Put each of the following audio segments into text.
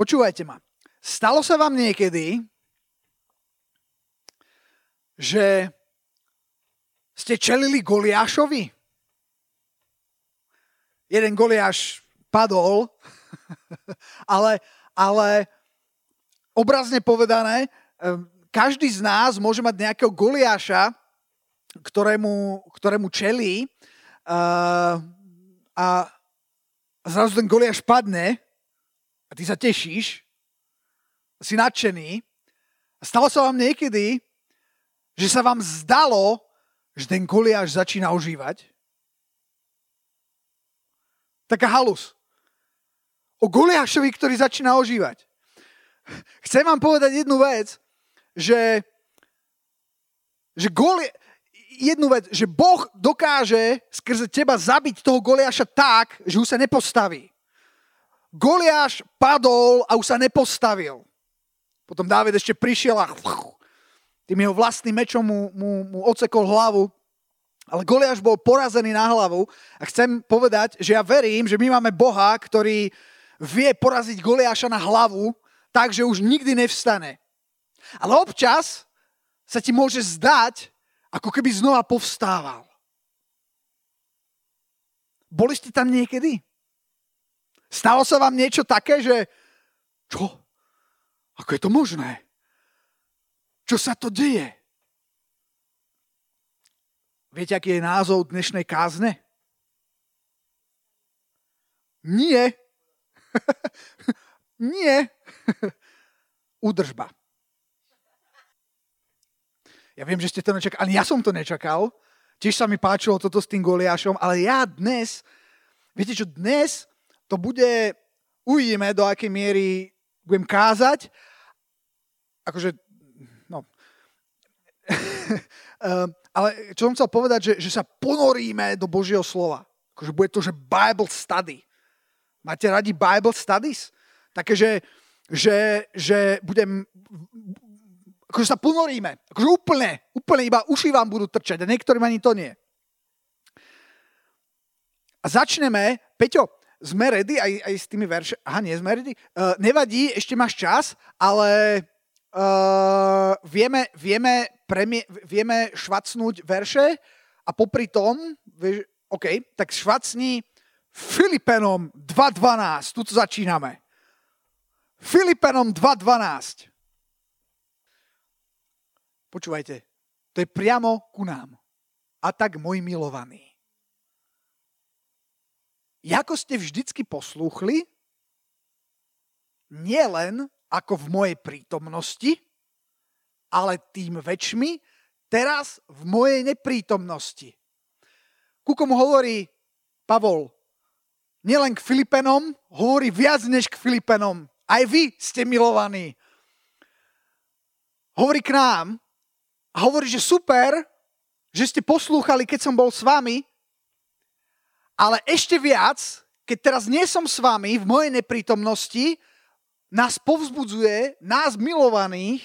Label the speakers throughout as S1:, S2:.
S1: Počúvajte ma. Stalo sa vám niekedy, že ste čelili Goliášovi? Jeden Goliáš padol, ale, ale obrazne povedané, každý z nás môže mať nejakého Goliáša, ktorému, ktorému čelí uh, a zrazu ten Goliáš padne a ty sa tešíš, si nadšený. A stalo sa vám niekedy, že sa vám zdalo, že ten Goliáš začína ožívať? Taká halus. O Goliášovi, ktorý začína ožívať. Chcem vám povedať jednu vec, že, že Goli, jednu vec, že Boh dokáže skrze teba zabiť toho Goliáša tak, že už sa nepostaví. Goliáš padol a už sa nepostavil. Potom Dávid ešte prišiel a tým jeho vlastným mečom mu, mu, mu ocekol hlavu. Ale Goliáš bol porazený na hlavu a chcem povedať, že ja verím, že my máme Boha, ktorý vie poraziť Goliáša na hlavu tak, že už nikdy nevstane. Ale občas sa ti môže zdať, ako keby znova povstával. Boli ste tam niekedy? Stalo sa vám niečo také, že čo? Ako je to možné? Čo sa to deje? Viete, aký je názov dnešnej kázne? Nie. Nie. Udržba. Ja viem, že ste to nečakali, ale ja som to nečakal. Tiež sa mi páčilo toto s tým Goliášom, ale ja dnes, viete čo, dnes to bude, uvidíme do akej miery budem kázať akože, no. Ehm, ale čo som chcel povedať, že, že sa ponoríme do Božieho slova. Akože bude to, že Bible study. Máte radi Bible studies? Také, že, že, že budem, akože sa ponoríme. Akože úplne, úplne iba uši vám budú trčať a niektorým ani to nie. A začneme, Peťo, sme ready aj, aj s tými verše? Aha, nie sme ready. Uh, nevadí, ešte máš čas, ale uh, vieme, vieme, premie, vieme švacnúť verše a popri tom, vieš, OK, tak švacni Filipenom 2.12. Tu začíname. Filipenom 2.12. Počúvajte, to je priamo ku nám. A tak, môj milovaný. Jako ste vždycky poslúchli, nielen ako v mojej prítomnosti, ale tým väčšmi teraz v mojej neprítomnosti. Ku komu hovorí Pavol? Nielen k Filipenom, hovorí viac než k Filipenom. Aj vy ste milovaní. Hovorí k nám a hovorí, že super, že ste poslúchali, keď som bol s vami, ale ešte viac, keď teraz nie som s vami v mojej neprítomnosti, nás povzbudzuje, nás milovaných,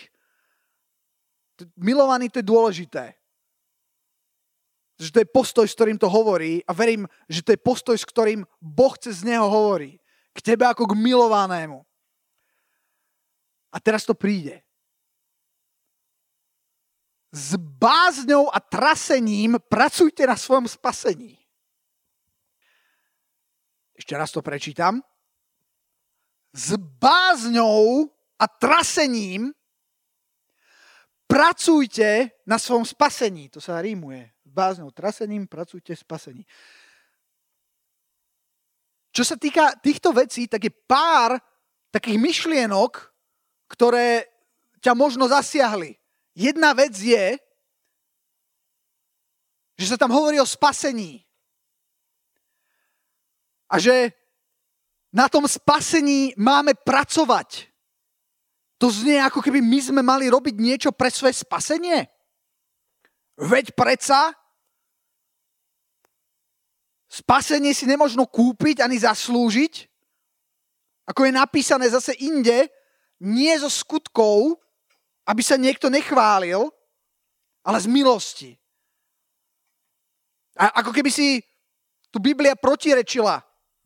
S1: milovaný to je dôležité. Že to je postoj, s ktorým to hovorí a verím, že to je postoj, s ktorým Boh cez neho hovorí. K tebe ako k milovanému. A teraz to príde. S bázňou a trasením pracujte na svojom spasení. Ešte raz to prečítam s bázňou a trasením pracujte na svojom spasení. To sa rímuje. S bázňou, trasením pracujte spasení. Čo sa týka týchto vecí, tak je pár takých myšlienok, ktoré ťa možno zasiahli. Jedna vec je, že sa tam hovorí o spasení. A že na tom spasení máme pracovať. To znie, ako keby my sme mali robiť niečo pre svoje spasenie. Veď predsa spasenie si nemožno kúpiť ani zaslúžiť. Ako je napísané zase inde, nie zo skutkov, aby sa niekto nechválil, ale z milosti. A ako keby si tu Biblia protirečila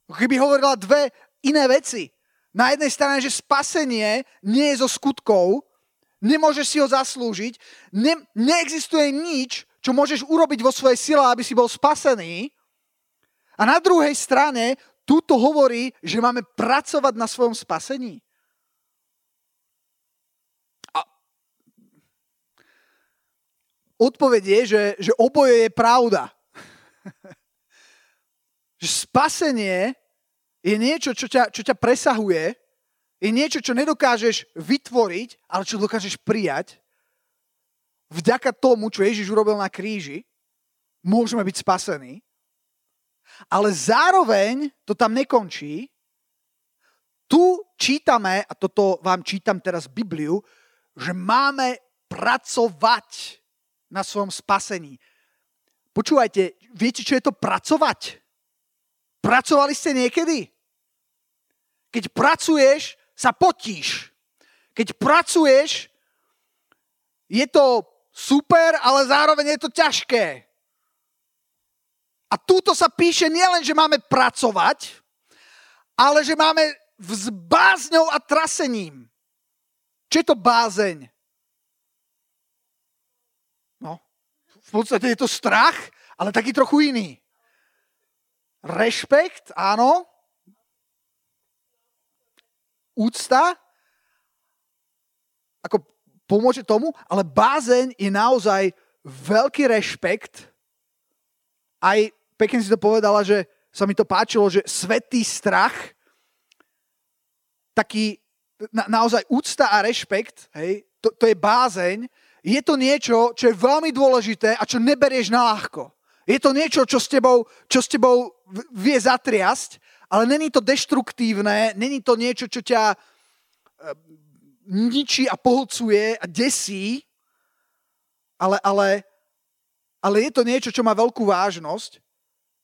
S1: Keby hovorila dve iné veci. Na jednej strane, že spasenie nie je zo skutkov, nemôžeš si ho zaslúžiť, ne, neexistuje nič, čo môžeš urobiť vo svojej sile, aby si bol spasený. A na druhej strane, túto hovorí, že máme pracovať na svojom spasení. A odpoveď je, že, že oboje je pravda. že spasenie je niečo, čo ťa, čo ťa presahuje, je niečo, čo nedokážeš vytvoriť, ale čo dokážeš prijať. Vďaka tomu, čo Ježiš urobil na kríži, môžeme byť spasení. Ale zároveň to tam nekončí. Tu čítame, a toto vám čítam teraz Bibliu, že máme pracovať na svojom spasení. Počúvajte, viete, čo je to pracovať? Pracovali ste niekedy? Keď pracuješ, sa potíš. Keď pracuješ, je to super, ale zároveň je to ťažké. A túto sa píše nielen, že máme pracovať, ale že máme s bázňou a trasením. Čo je to bázeň? No, v podstate je to strach, ale taký trochu iný. Rešpekt, áno, úcta, ako pomôže tomu, ale bázeň je naozaj veľký rešpekt. Aj pekne si to povedala, že sa mi to páčilo, že svetý strach, taký na, naozaj úcta a rešpekt, hej, to, to je bázeň, je to niečo, čo je veľmi dôležité a čo neberieš na ľahko. Je to niečo, čo s tebou, čo s tebou vie zatriasť ale není to deštruktívne, není to niečo, čo ťa eh, ničí a pohlcuje a desí, ale, ale, ale je to niečo, čo má veľkú vážnosť.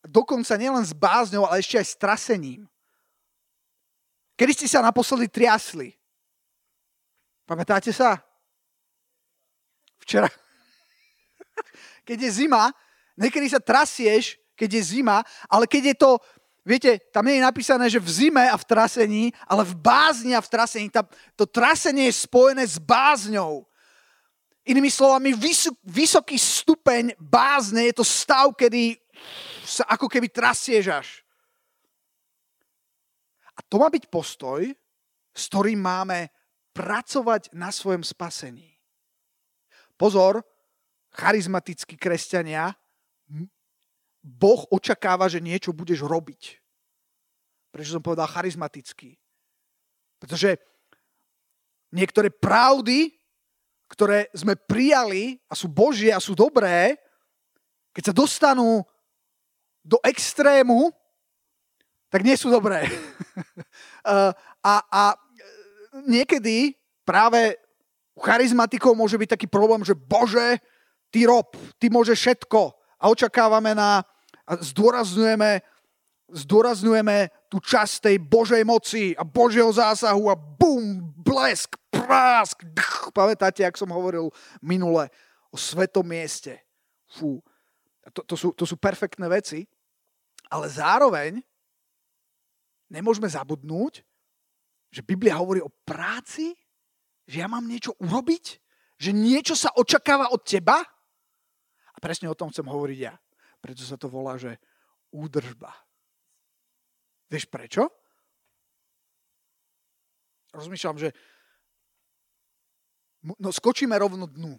S1: Dokonca nielen s bázňou, ale ešte aj s trasením. Kedy ste sa naposledy triasli? Pamätáte sa? Včera. Keď je zima, niekedy sa trasieš, keď je zima, ale keď je to Viete, tam nie je napísané, že v zime a v trasení, ale v bázni a v trasení. Tam, to trasenie je spojené s bázňou. Inými slovami, vysok, vysoký stupeň bázne je to stav, kedy sa ako keby trasieš až. A to má byť postoj, s ktorým máme pracovať na svojom spasení. Pozor, charizmatickí kresťania Boh očakáva, že niečo budeš robiť. Prečo som povedal charizmatický? Pretože niektoré pravdy, ktoré sme prijali a sú Božie a sú dobré, keď sa dostanú do extrému, tak nie sú dobré. a, a niekedy práve u charizmatikov môže byť taký problém, že Bože, ty rob, ty môžeš všetko a očakávame na a zdôrazňujeme, zdôrazňujeme tú časť tej Božej moci a Božieho zásahu a bum, blesk, prásk. Dch, pamätáte, ak som hovoril minule o svetom mieste. Fú, to, to, sú, to sú perfektné veci, ale zároveň nemôžeme zabudnúť, že Biblia hovorí o práci, že ja mám niečo urobiť, že niečo sa očakáva od teba. A presne o tom chcem hovoriť ja. Prečo sa to volá, že údržba? Vieš prečo? Rozmýšľam, že no skočíme rovno dnu.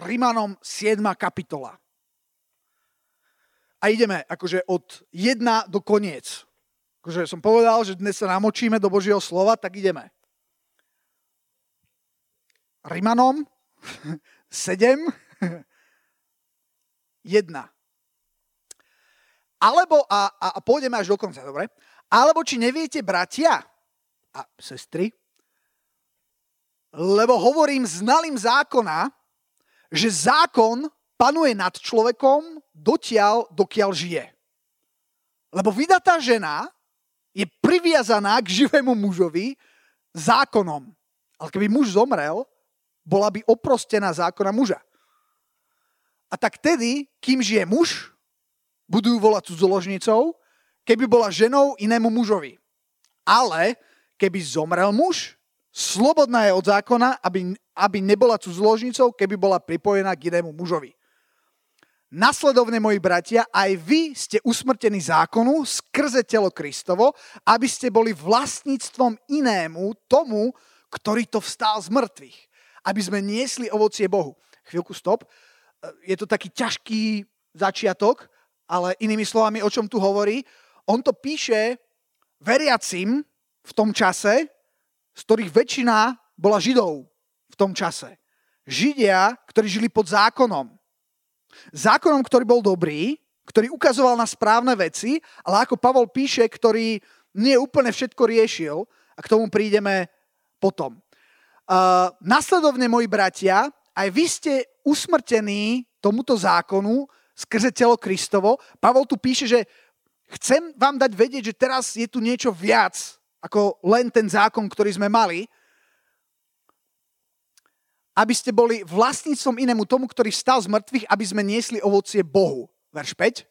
S1: Rimanom 7. kapitola. A ideme akože od 1 do koniec. Akože som povedal, že dnes sa namočíme do Božieho slova, tak ideme. Rimanom 7 jedna. Alebo, a, a, a pôjdeme až do konca, dobre? Alebo či neviete, bratia a sestry, lebo hovorím znalým zákona, že zákon panuje nad človekom dotiaľ, dokiaľ žije. Lebo vydatá žena je priviazaná k živému mužovi zákonom. Ale keby muž zomrel, bola by oprostená zákona muža. A tak tedy, kým žije muž, budú volať cudzoložnicou, keby bola ženou inému mužovi. Ale keby zomrel muž, slobodná je od zákona, aby, aby nebola cudzoložnicou, keby bola pripojená k inému mužovi. Nasledovne, moji bratia, aj vy ste usmrtení zákonu skrze telo Kristovo, aby ste boli vlastníctvom inému, tomu, ktorý to vstal z mŕtvych. Aby sme niesli ovocie Bohu. Chvíľku, stop. Je to taký ťažký začiatok, ale inými slovami, o čom tu hovorí? On to píše veriacim v tom čase, z ktorých väčšina bola Židov v tom čase. Židia, ktorí žili pod zákonom. Zákonom, ktorý bol dobrý, ktorý ukazoval na správne veci, ale ako Pavol píše, ktorý nie úplne všetko riešil a k tomu prídeme potom. Uh, nasledovne, moji bratia, aj vy ste usmrtení tomuto zákonu skrze telo Kristovo. Pavol tu píše, že chcem vám dať vedieť, že teraz je tu niečo viac ako len ten zákon, ktorý sme mali aby ste boli vlastníctvom inému tomu, ktorý stal z mŕtvych, aby sme niesli ovocie Bohu. Verš 5.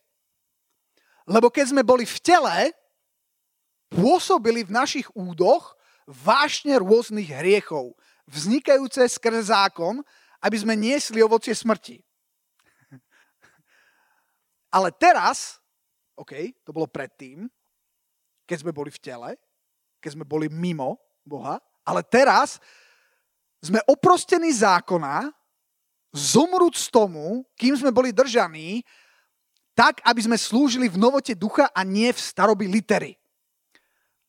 S1: Lebo keď sme boli v tele, pôsobili v našich údoch vášne rôznych hriechov, vznikajúce skrze zákon, aby sme niesli ovocie smrti. Ale teraz, OK, to bolo predtým, keď sme boli v tele, keď sme boli mimo Boha, ale teraz sme oprostení zákona, zomrúc tomu, kým sme boli držaní, tak, aby sme slúžili v novote ducha a nie v starobi litery.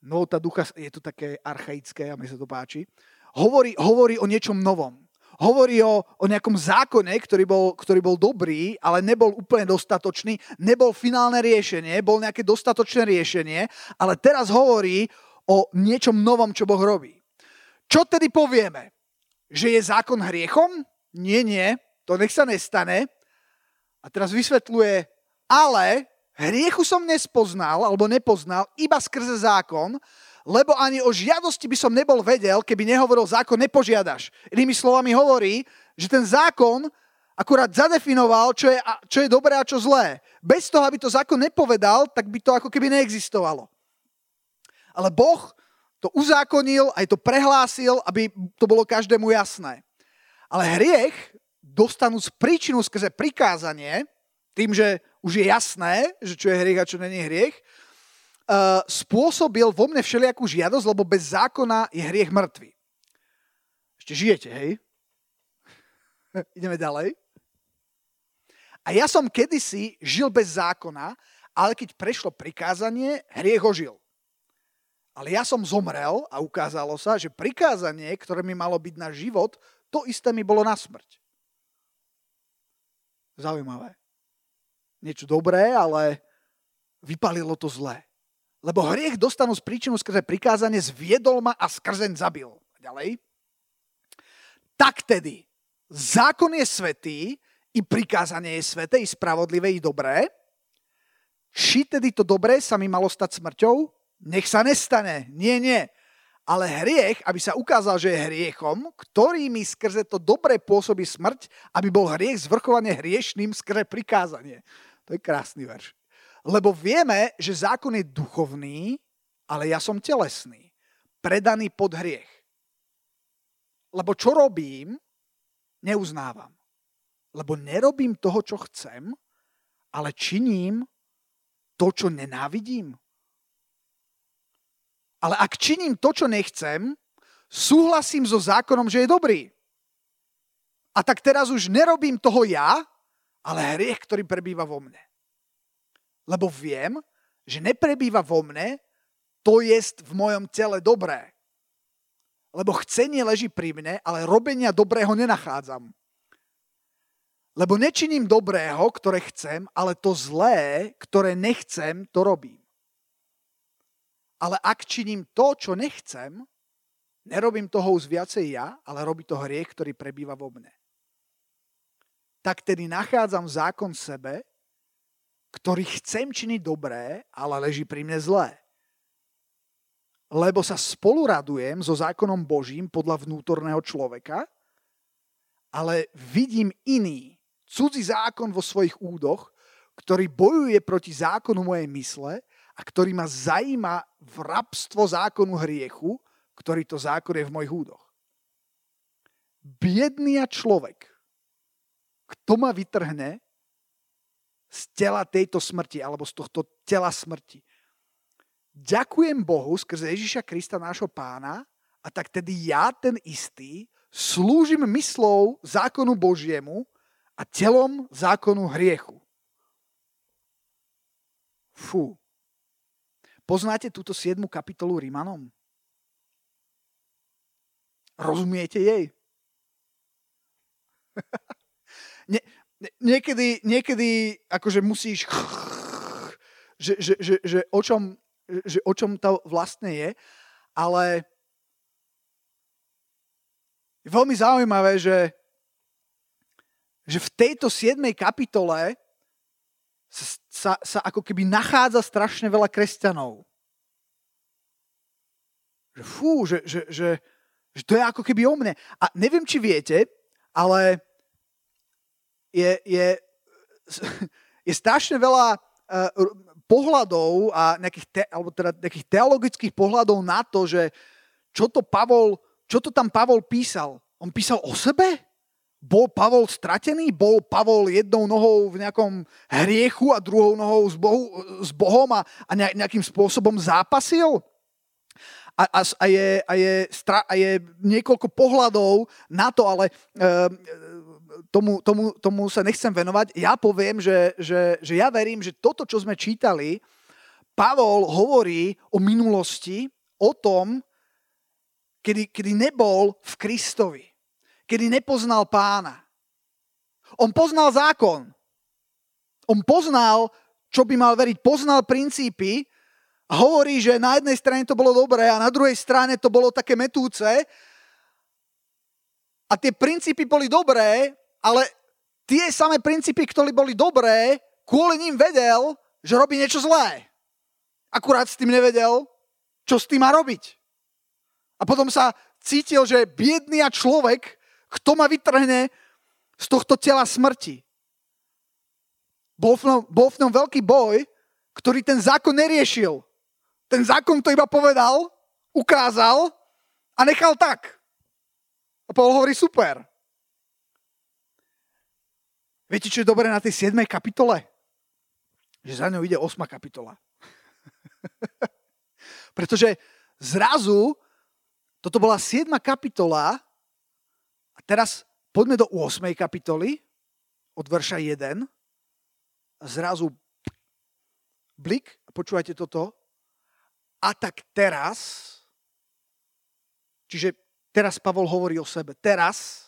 S1: Novota ducha je to také archaické a mi sa to páči. Hovorí, hovorí o niečom novom. Hovorí o, o nejakom zákone, ktorý bol, ktorý bol dobrý, ale nebol úplne dostatočný, nebol finálne riešenie, bol nejaké dostatočné riešenie, ale teraz hovorí o niečom novom, čo Boh robí. Čo tedy povieme? že je zákon hriechom? Nie, nie, to nech sa nestane. A teraz vysvetľuje, ale hriechu som nespoznal, alebo nepoznal, iba skrze zákon, lebo ani o žiadosti by som nebol vedel, keby nehovoril zákon, nepožiadaš. Inými slovami hovorí, že ten zákon akurát zadefinoval, čo je, čo je dobré a čo zlé. Bez toho, aby to zákon nepovedal, tak by to ako keby neexistovalo. Ale Boh to uzákonil, aj to prehlásil, aby to bolo každému jasné. Ale hriech dostanú z príčinu skrze prikázanie, tým, že už je jasné, že čo je hriech a čo není hriech, uh, spôsobil vo mne všelijakú žiadosť, lebo bez zákona je hriech mŕtvy. Ešte žijete, hej? Ideme ďalej. A ja som kedysi žil bez zákona, ale keď prešlo prikázanie, hriech ožil. Ale ja som zomrel a ukázalo sa, že prikázanie, ktoré mi malo byť na život, to isté mi bolo na smrť. Zaujímavé. Niečo dobré, ale vypalilo to zlé. Lebo hriech dostanú z príčinu skrze prikázanie, zviedol ma a skrzeň zabil. Ďalej. Tak tedy, zákon je svetý, i prikázanie je sveté, i spravodlivé, i dobré. Či tedy to dobré sa mi malo stať smrťou? Nech sa nestane. Nie, nie. Ale hriech, aby sa ukázal, že je hriechom, ktorý mi skrze to dobre pôsobí smrť, aby bol hriech zvrchovane hriešným skrze prikázanie. To je krásny verš. Lebo vieme, že zákon je duchovný, ale ja som telesný, predaný pod hriech. Lebo čo robím, neuznávam. Lebo nerobím toho, čo chcem, ale činím to, čo nenávidím. Ale ak činím to, čo nechcem, súhlasím so zákonom, že je dobrý. A tak teraz už nerobím toho ja, ale hriech, ktorý prebýva vo mne. Lebo viem, že neprebýva vo mne, to je v mojom tele dobré. Lebo chcenie leží pri mne, ale robenia dobrého nenachádzam. Lebo nečiním dobrého, ktoré chcem, ale to zlé, ktoré nechcem, to robím. Ale ak činím to, čo nechcem, nerobím toho už viacej ja, ale robí to hriech, ktorý prebýva vo mne. Tak tedy nachádzam zákon sebe, ktorý chcem činiť dobré, ale leží pri mne zlé. Lebo sa spoluradujem so zákonom Božím podľa vnútorného človeka, ale vidím iný, cudzí zákon vo svojich údoch, ktorý bojuje proti zákonu mojej mysle a ktorý ma zajíma v rabstvo zákonu hriechu, ktorý to zákon je v mojich údoch. Biedný a človek, kto ma vytrhne z tela tejto smrti, alebo z tohto tela smrti. Ďakujem Bohu skrze Ježiša Krista, nášho pána, a tak tedy ja, ten istý, slúžim myslou zákonu Božiemu a telom zákonu hriechu. Fú. Poznáte túto 7. kapitolu Rímanom? Rozumiete jej? nie, niekedy, niekedy akože musíš že, že, že, že, o čom, že o čom to vlastne je, ale je veľmi zaujímavé, že, že v tejto 7. kapitole sa, sa, sa ako keby nachádza strašne veľa kresťanov. Že fú, že, že, že, že to je ako keby o mne. A neviem, či viete, ale je, je, je strašne veľa uh, pohľadov a nejakých, te, alebo teda nejakých teologických pohľadov na to, že čo to, Pavol, čo to tam Pavol písal. On písal o sebe? Bol Pavol stratený? Bol Pavol jednou nohou v nejakom hriechu a druhou nohou s, Bohu, s Bohom a, a nejakým spôsobom zápasil? a, a, a, je, a, je, stra, a je niekoľko pohľadov na to, ale uh, tomu, tomu, tomu sa nechcem venovať. Ja poviem, že, že, že ja verím, že toto, čo sme čítali, Pavol hovorí o minulosti, o tom, kedy, kedy nebol v Kristovi, kedy nepoznal pána. On poznal zákon. On poznal, čo by mal veriť. Poznal princípy, a hovorí, že na jednej strane to bolo dobré a na druhej strane to bolo také metúce. A tie princípy boli dobré, ale tie samé princípy, ktoré boli dobré, kvôli ním vedel, že robí niečo zlé. Akurát s tým nevedel, čo s tým má robiť. A potom sa cítil, že biedný a človek, kto ma vytrhne z tohto tela smrti. Bol v, ňom, bol v ňom veľký boj, ktorý ten zákon neriešil. Ten zákon to iba povedal, ukázal a nechal tak. A Paul hovorí super. Viete, čo je dobré na tej 7. kapitole? Že za ňou ide 8. kapitola. Pretože zrazu toto bola 7. kapitola a teraz poďme do 8. kapitoly od verša 1 a zrazu blik, počúvajte toto, a tak teraz, čiže teraz Pavol hovorí o sebe, teraz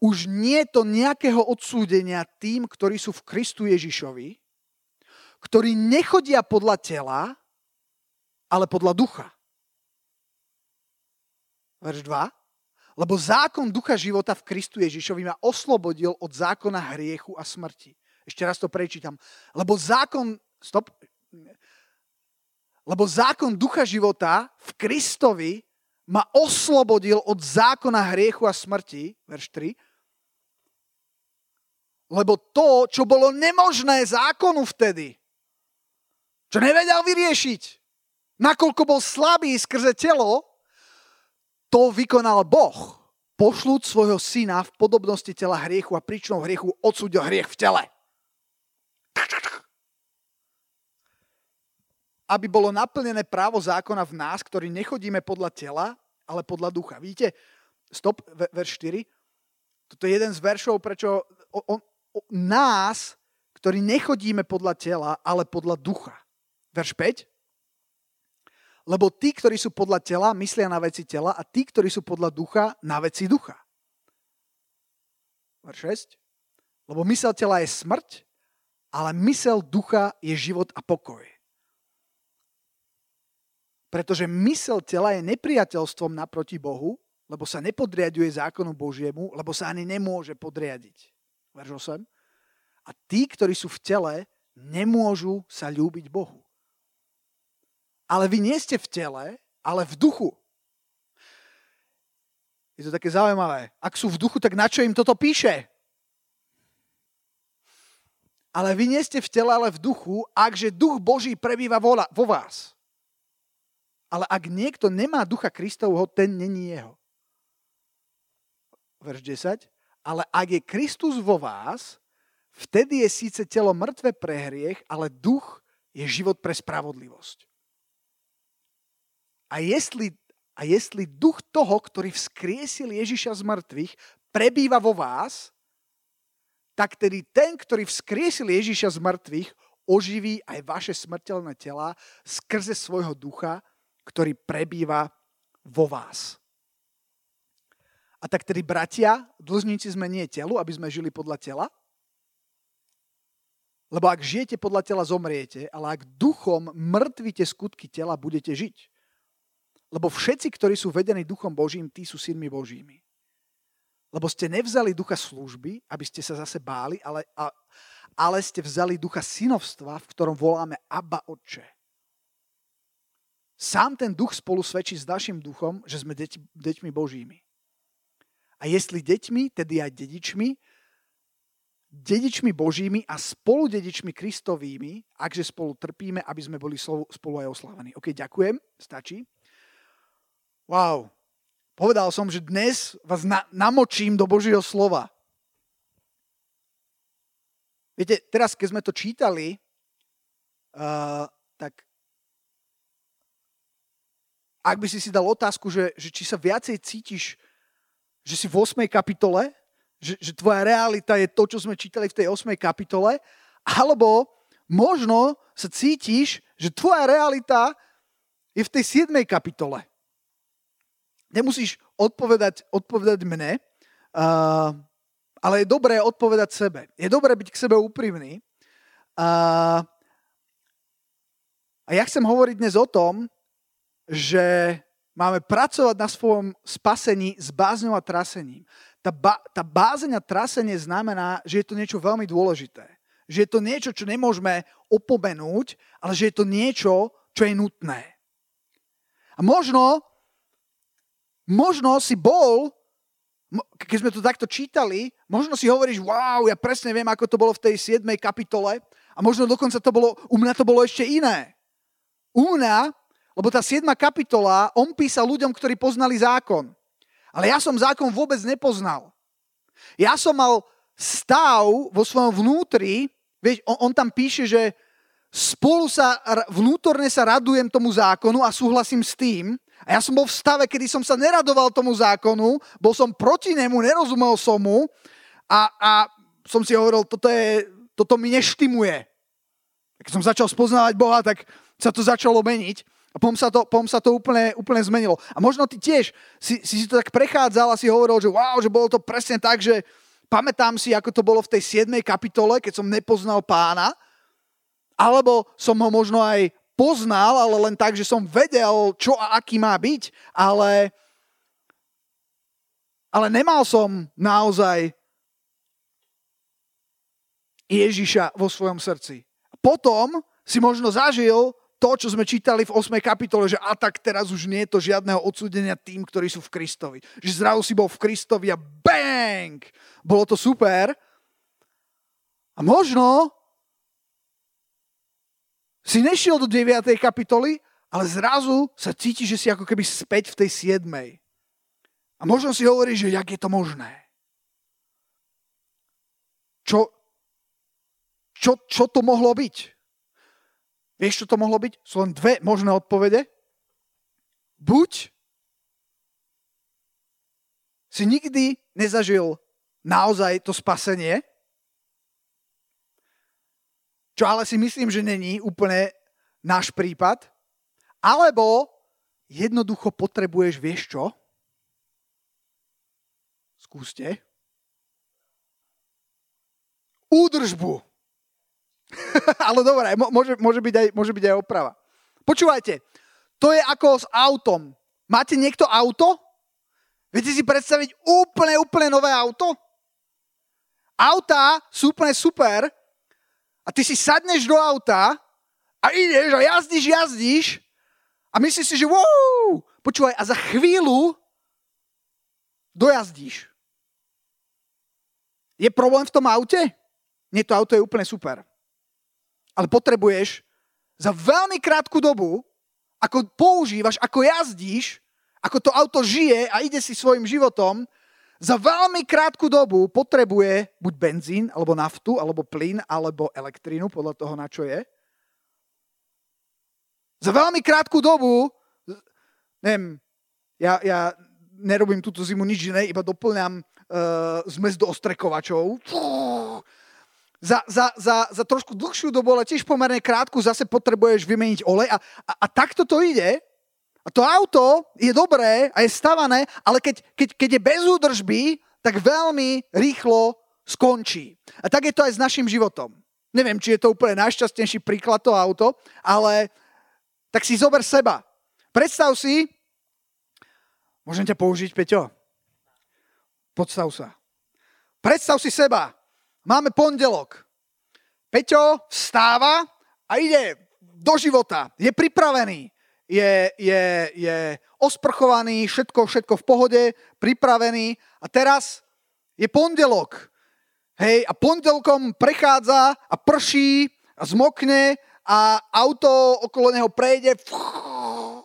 S1: už nie je to nejakého odsúdenia tým, ktorí sú v Kristu Ježišovi, ktorí nechodia podľa tela, ale podľa ducha. Verš 2. Lebo zákon ducha života v Kristu Ježišovi ma oslobodil od zákona hriechu a smrti. Ešte raz to prečítam. Lebo zákon... Stop. Lebo zákon ducha života v Kristovi ma oslobodil od zákona hriechu a smrti, verš 3, lebo to, čo bolo nemožné zákonu vtedy, čo nevedel vyriešiť, nakoľko bol slabý skrze telo, to vykonal Boh, pošľúc svojho syna v podobnosti tela hriechu a príčnou hriechu odsúdil hriech v tele. aby bolo naplnené právo zákona v nás, ktorí nechodíme podľa tela, ale podľa ducha. Vidíte, stop, verš 4. Toto je jeden z veršov, prečo o, o, o nás, ktorí nechodíme podľa tela, ale podľa ducha. Verš 5. Lebo tí, ktorí sú podľa tela, myslia na veci tela a tí, ktorí sú podľa ducha, na veci ducha. Verš 6. Lebo mysel tela je smrť, ale mysel ducha je život a pokoj. Pretože mysel tela je nepriateľstvom naproti Bohu, lebo sa nepodriaduje zákonu Božiemu, lebo sa ani nemôže podriadiť. Verš 8. A tí, ktorí sú v tele, nemôžu sa ľúbiť Bohu. Ale vy nie ste v tele, ale v duchu. Je to také zaujímavé. Ak sú v duchu, tak na čo im toto píše? ale vy nie ste v tele, ale v duchu, akže duch Boží prebýva vo vás. Ale ak niekto nemá ducha Kristovho, ten není jeho. Verš 10. Ale ak je Kristus vo vás, vtedy je síce telo mŕtve pre hriech, ale duch je život pre spravodlivosť. A jestli, a jestli duch toho, ktorý vzkriesil Ježiša z mŕtvych, prebýva vo vás, tak tedy ten, ktorý vzkriesil Ježiša z mŕtvych, oživí aj vaše smrteľné tela skrze svojho ducha, ktorý prebýva vo vás. A tak tedy, bratia, dlžníci sme nie telu, aby sme žili podľa tela, lebo ak žijete podľa tela, zomriete, ale ak duchom mŕtvite skutky tela, budete žiť. Lebo všetci, ktorí sú vedení duchom Božím, tí sú synmi Božími. Lebo ste nevzali ducha služby, aby ste sa zase báli, ale, a, ale ste vzali ducha synovstva, v ktorom voláme Abba Otče. Sám ten duch spolu svedčí s našim duchom, že sme deť, deťmi Božími. A jestli deťmi, tedy aj dedičmi, dedičmi Božími a spolu dedičmi Kristovými, akže spolu trpíme, aby sme boli spolu aj oslavení. OK, ďakujem, stačí. Wow, povedal som, že dnes vás na, namočím do Božieho slova. Viete, teraz, keď sme to čítali, uh, tak ak by si si dal otázku, že, že či sa viacej cítiš, že si v 8. kapitole, že, že tvoja realita je to, čo sme čítali v tej 8. kapitole, alebo možno sa cítiš, že tvoja realita je v tej 7. kapitole. Nemusíš odpovedať, odpovedať mne, uh, ale je dobré odpovedať sebe. Je dobré byť k sebe úprimný. Uh, a ja chcem hovoriť dnes o tom, že máme pracovať na svojom spasení s bázňou a trasením. Tá, ba, tá bázeň a trasenie znamená, že je to niečo veľmi dôležité. Že je to niečo, čo nemôžeme opomenúť, ale že je to niečo, čo je nutné. A možno, možno si bol, keď sme to takto čítali, možno si hovoríš, wow, ja presne viem, ako to bolo v tej 7. kapitole a možno dokonca to bolo, u mňa to bolo ešte iné. U mňa lebo tá 7. kapitola, on písal ľuďom, ktorí poznali zákon. Ale ja som zákon vôbec nepoznal. Ja som mal stav vo svojom vnútri, vieš, on, on tam píše, že spolu sa, vnútorne sa radujem tomu zákonu a súhlasím s tým. A ja som bol v stave, kedy som sa neradoval tomu zákonu, bol som proti nemu, nerozumel som mu a, a som si hovoril, toto, je, toto mi neštimuje. Keď som začal spoznávať Boha, tak sa to začalo meniť. A pom sa to, pom sa to úplne, úplne zmenilo. A možno ty tiež si, si to tak prechádzal a si hovoril, že wow, že bolo to presne tak, že pamätám si, ako to bolo v tej 7. kapitole, keď som nepoznal pána, alebo som ho možno aj poznal, ale len tak, že som vedel, čo a aký má byť, ale, ale nemal som naozaj Ježiša vo svojom srdci. Potom si možno zažil to, čo sme čítali v 8. kapitole, že a tak teraz už nie je to žiadneho odsúdenia tým, ktorí sú v Kristovi. Že zrazu si bol v Kristovi a bang! Bolo to super. A možno si nešiel do 9. kapitoly, ale zrazu sa cíti, že si ako keby späť v tej 7. A možno si hovorí, že jak je to možné. Čo, čo, čo to mohlo byť? Vieš, čo to mohlo byť? Sú len dve možné odpovede. Buď si nikdy nezažil naozaj to spasenie, čo ale si myslím, že není úplne náš prípad, alebo jednoducho potrebuješ, vieš čo? Skúste. Údržbu. Ale dobre, môže, môže, byť aj, môže byť aj oprava. Počúvajte, to je ako s autom. Máte niekto auto? Viete si predstaviť úplne, úplne nové auto? Auta sú úplne super a ty si sadneš do auta a ideš a jazdíš, jazdíš a myslíš si, že wow, počúvaj, a za chvíľu dojazdíš. Je problém v tom aute? nie, to auto je úplne super. Ale potrebuješ za veľmi krátku dobu, ako používaš, ako jazdíš, ako to auto žije a ide si svojim životom, za veľmi krátku dobu potrebuje buď benzín, alebo naftu, alebo plyn, alebo elektrínu, podľa toho, na čo je. Za veľmi krátku dobu, neviem, ja, ja nerobím túto zimu nič iné, iba doplňam uh, zmes do ostrekovačov. Za, za, za, za trošku dlhšiu dobu, ale tiež pomerne krátku, zase potrebuješ vymeniť olej a, a, a takto to ide. A to auto je dobré a je stavané, ale keď, keď, keď je bez údržby, tak veľmi rýchlo skončí. A tak je to aj s našim životom. Neviem, či je to úplne najšťastnejší príklad to auto, ale tak si zober seba. Predstav si, môžem ťa použiť, Peťo? Podstav sa. Predstav si seba. Máme pondelok. Peťo vstáva a ide do života. Je pripravený je, je, je osprchovaný, všetko, všetko v pohode, pripravený a teraz je pondelok. Hej, a pondelkom prechádza a prší a zmokne a auto okolo neho prejde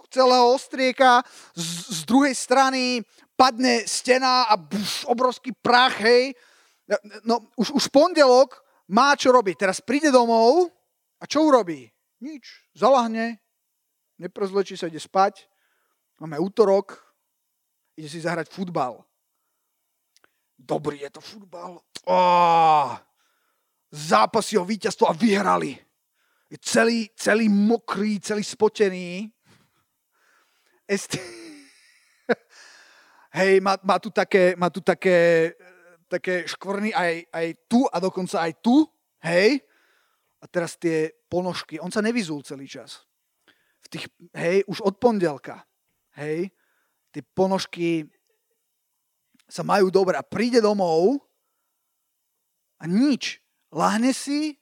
S1: celého ostrieka, z, z druhej strany padne stena a buf, obrovský prach, hej. No, už, už pondelok má čo robiť. Teraz príde domov a čo urobí? Nič. Zalahne, neprezlečí sa, ide spať, máme útorok, ide si zahrať futbal. Dobrý je to futbal. Oh, zápasy o víťazstvo a vyhrali. Je celý, celý mokrý, celý spotený. Este... Hej, má, má, tu také, má tu také, také škvrny aj, aj tu a dokonca aj tu. Hej. A teraz tie ponožky. On sa nevyzul celý čas v tých, hej, už od pondelka, hej, tie ponožky sa majú dobre a príde domov a nič. Lahne si,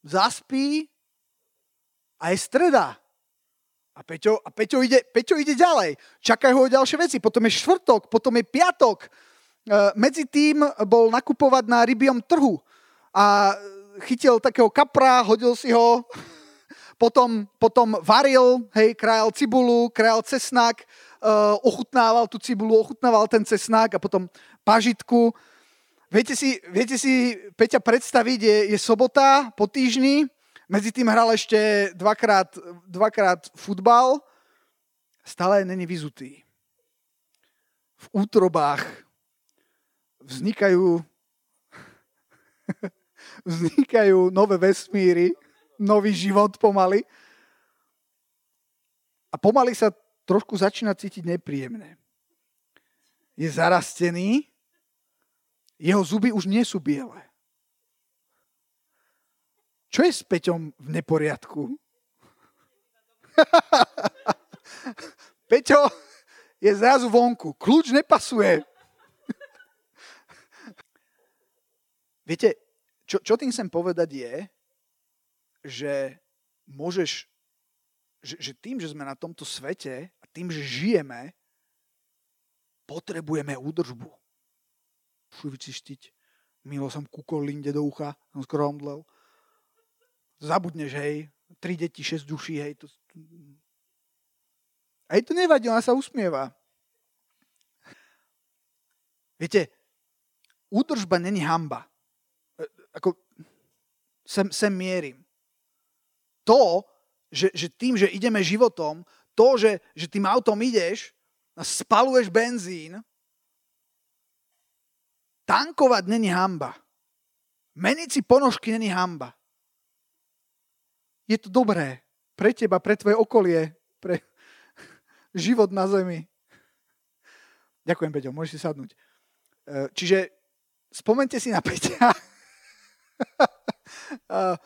S1: zaspí a je streda. A Peťo, a Peťo, ide, Peťo ide ďalej. Čakajú ho ďalšie veci. Potom je štvrtok, potom je piatok. E, medzi tým bol nakupovať na rybiom trhu a chytil takého kapra, hodil si ho potom, potom varil, hej, krajal cibulu, krajal cesnak, uh, ochutnával tú cibulu, ochutnával ten cesnak a potom pažitku. Viete si, viete si Peťa predstaviť, je, je sobota po týždni, medzi tým hral ešte dvakrát, dvakrát futbal, stále není vyzutý. V útrobách vznikajú vznikajú nové vesmíry, nový život pomaly. A pomaly sa trošku začína cítiť nepríjemné. Je zarastený, jeho zuby už nie sú biele. Čo je s Peťom v neporiadku? Peťo je zrazu vonku. Kľúč nepasuje. Viete, čo, čo tým chcem povedať je, že môžeš, že, že tým, že sme na tomto svete a tým, že žijeme, potrebujeme údržbu. Fú, vyčištiť. Milo som kúkol linde do ucha, som skoro omdlel. Zabudneš, hej, tri deti, šesť duší, hej. To... Aj to nevadí, ona sa usmieva. Viete, údržba není hamba. Ako, sem, sem mierim to, že, že tým, že ideme životom, to, že, že tým autom ideš a spaluješ benzín, tankovať není hamba. Meniť si ponožky není hamba. Je to dobré pre teba, pre tvoje okolie, pre život na zemi. Ďakujem, Peťo, môžeš si sadnúť. E, čiže spomente si na Peťa.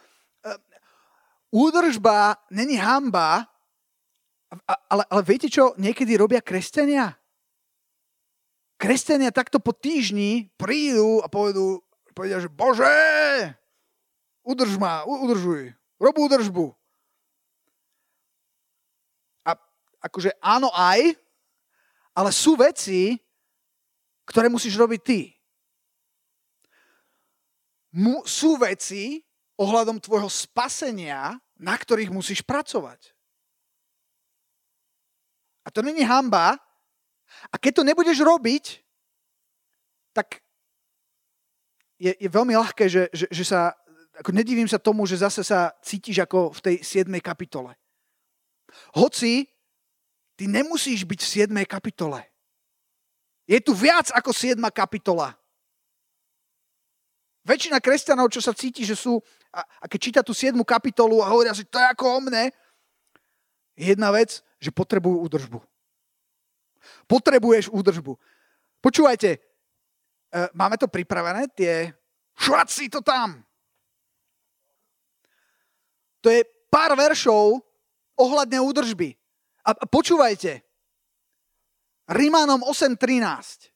S1: údržba není hamba, ale, ale viete čo niekedy robia kresťania? Kresťania takto po týždni prídu a povedú, povedia, že Bože, udrž ma, udržuj, rob údržbu. A akože áno aj, ale sú veci, ktoré musíš robiť ty. Mu, sú veci ohľadom tvojho spasenia, na ktorých musíš pracovať. A to není hamba. A keď to nebudeš robiť, tak je, je veľmi ľahké, že, že, že sa, ako nedivím sa tomu, že zase sa cítiš ako v tej 7. kapitole. Hoci ty nemusíš byť v 7. kapitole. Je tu viac ako 7. kapitola. Väčšina kresťanov, čo sa cíti, že sú, a, a keď číta tú 7. kapitolu a hovoria si, to je ako o mne, je jedna vec, že potrebujú údržbu. Potrebuješ údržbu. Počúvajte, e, máme to pripravené, tie švaci to tam. To je pár veršov ohľadne údržby. A počúvajte, Rímanom 8.13.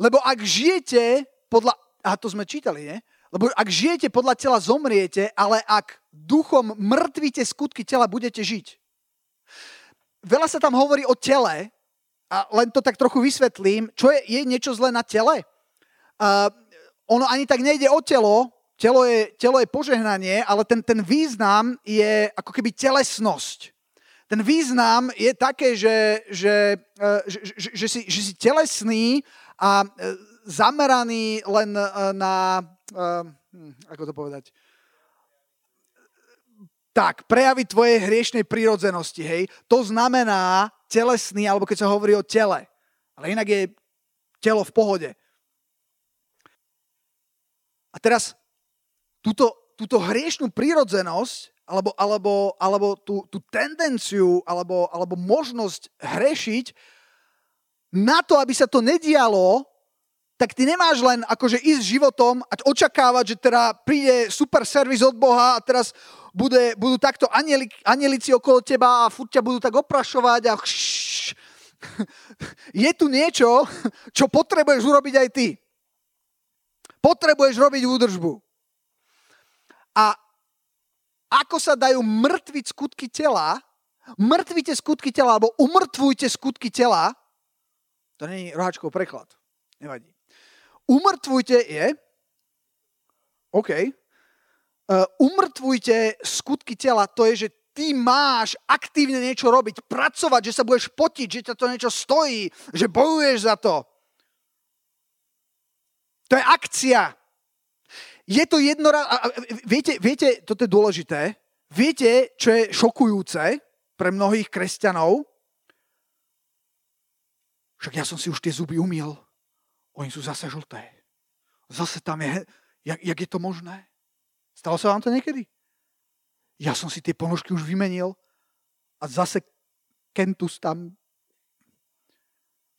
S1: Lebo ak žijete podľa... A to sme čítali, nie? Lebo ak žijete podľa tela, zomriete, ale ak duchom mŕtvíte skutky tela, budete žiť. Veľa sa tam hovorí o tele, a len to tak trochu vysvetlím. Čo je, je niečo zlé na tele? Uh, ono ani tak nejde o telo, telo je, telo je požehnanie, ale ten, ten význam je ako keby telesnosť ten význam je také, že, že, e, že, že, že, si, že si telesný a e, zameraný len e, na, hm, ako to povedať, tak, prejavy tvojej hriešnej prírodzenosti, hej, to znamená telesný, alebo keď sa hovorí o tele. Ale inak je telo v pohode. A teraz túto, túto hriešnú prírodzenosť alebo, alebo, alebo tú, tú tendenciu alebo, alebo možnosť hrešiť, na to, aby sa to nedialo, tak ty nemáš len akože ísť životom a očakávať, že teda príde super servis od Boha a teraz bude, budú takto anieli, anielici okolo teba a furt ťa budú tak oprašovať a chš, je tu niečo, čo potrebuješ urobiť aj ty. Potrebuješ robiť údržbu. A ako sa dajú mŕtviť skutky tela, mŕtvite skutky tela, alebo umrtvujte skutky tela, to není roháčkov preklad, nevadí. Umrtvujte je, OK, uh, umrtvujte skutky tela, to je, že ty máš aktívne niečo robiť, pracovať, že sa budeš potiť, že ťa to niečo stojí, že bojuješ za to. To je akcia. Je to jednoraz... Viete, viete, toto je dôležité. Viete, čo je šokujúce pre mnohých kresťanov? Však ja som si už tie zuby umil. Oni sú zase žlté. Zase tam je... Jak, jak je to možné? Stalo sa vám to niekedy? Ja som si tie ponožky už vymenil a zase kentus tam.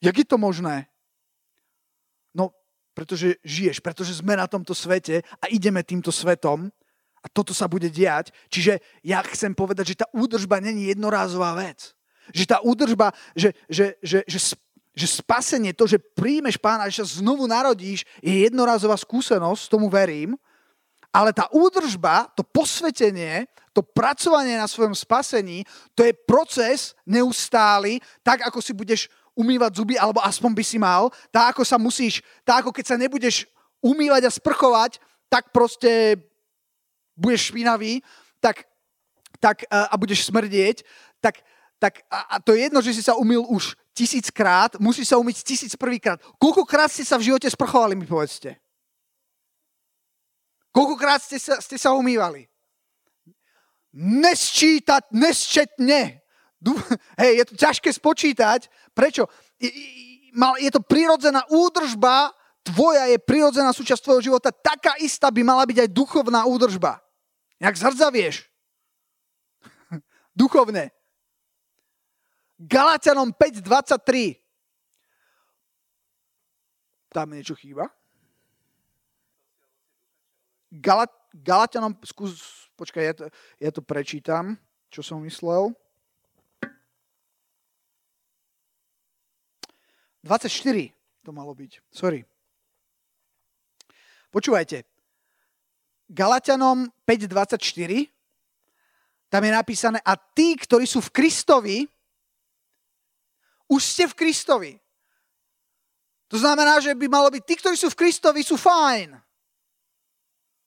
S1: Jak je to možné? pretože žiješ, pretože sme na tomto svete a ideme týmto svetom a toto sa bude diať. Čiže ja chcem povedať, že tá údržba není jednorázová vec. Že tá údržba, že, že, že, že, že spasenie, to, že príjmeš pána, že sa znovu narodíš, je jednorázová skúsenosť, tomu verím, ale tá údržba, to posvetenie, to pracovanie na svojom spasení, to je proces neustály, tak ako si budeš umývať zuby, alebo aspoň by si mal, tak ako sa musíš, tak ako keď sa nebudeš umývať a sprchovať, tak proste budeš špinavý, tak, tak a, a budeš smrdieť, tak, tak a, a to je jedno, že si sa umýl už tisíckrát, musíš sa umyť tisíc prvýkrát. Koľkokrát ste sa v živote sprchovali, mi povedzte? Koľkokrát ste sa, ste sa umývali? Nesčítať, nesčetne. Hej, je to ťažké spočítať. Prečo? Je to prirodzená údržba, tvoja je prirodzená súčasť tvojho života, taká istá by mala byť aj duchovná údržba. Jak zhrdzavieš. Duchovne. Galatianom 5.23. Tam niečo chýba. Galat, Galatianom, skús, počkaj, ja to, ja to prečítam, čo som myslel. 24 to malo byť. Sorry. Počúvajte. Galatianom 5.24 tam je napísané a tí, ktorí sú v Kristovi, už ste v Kristovi. To znamená, že by malo byť tí, ktorí sú v Kristovi, sú fajn.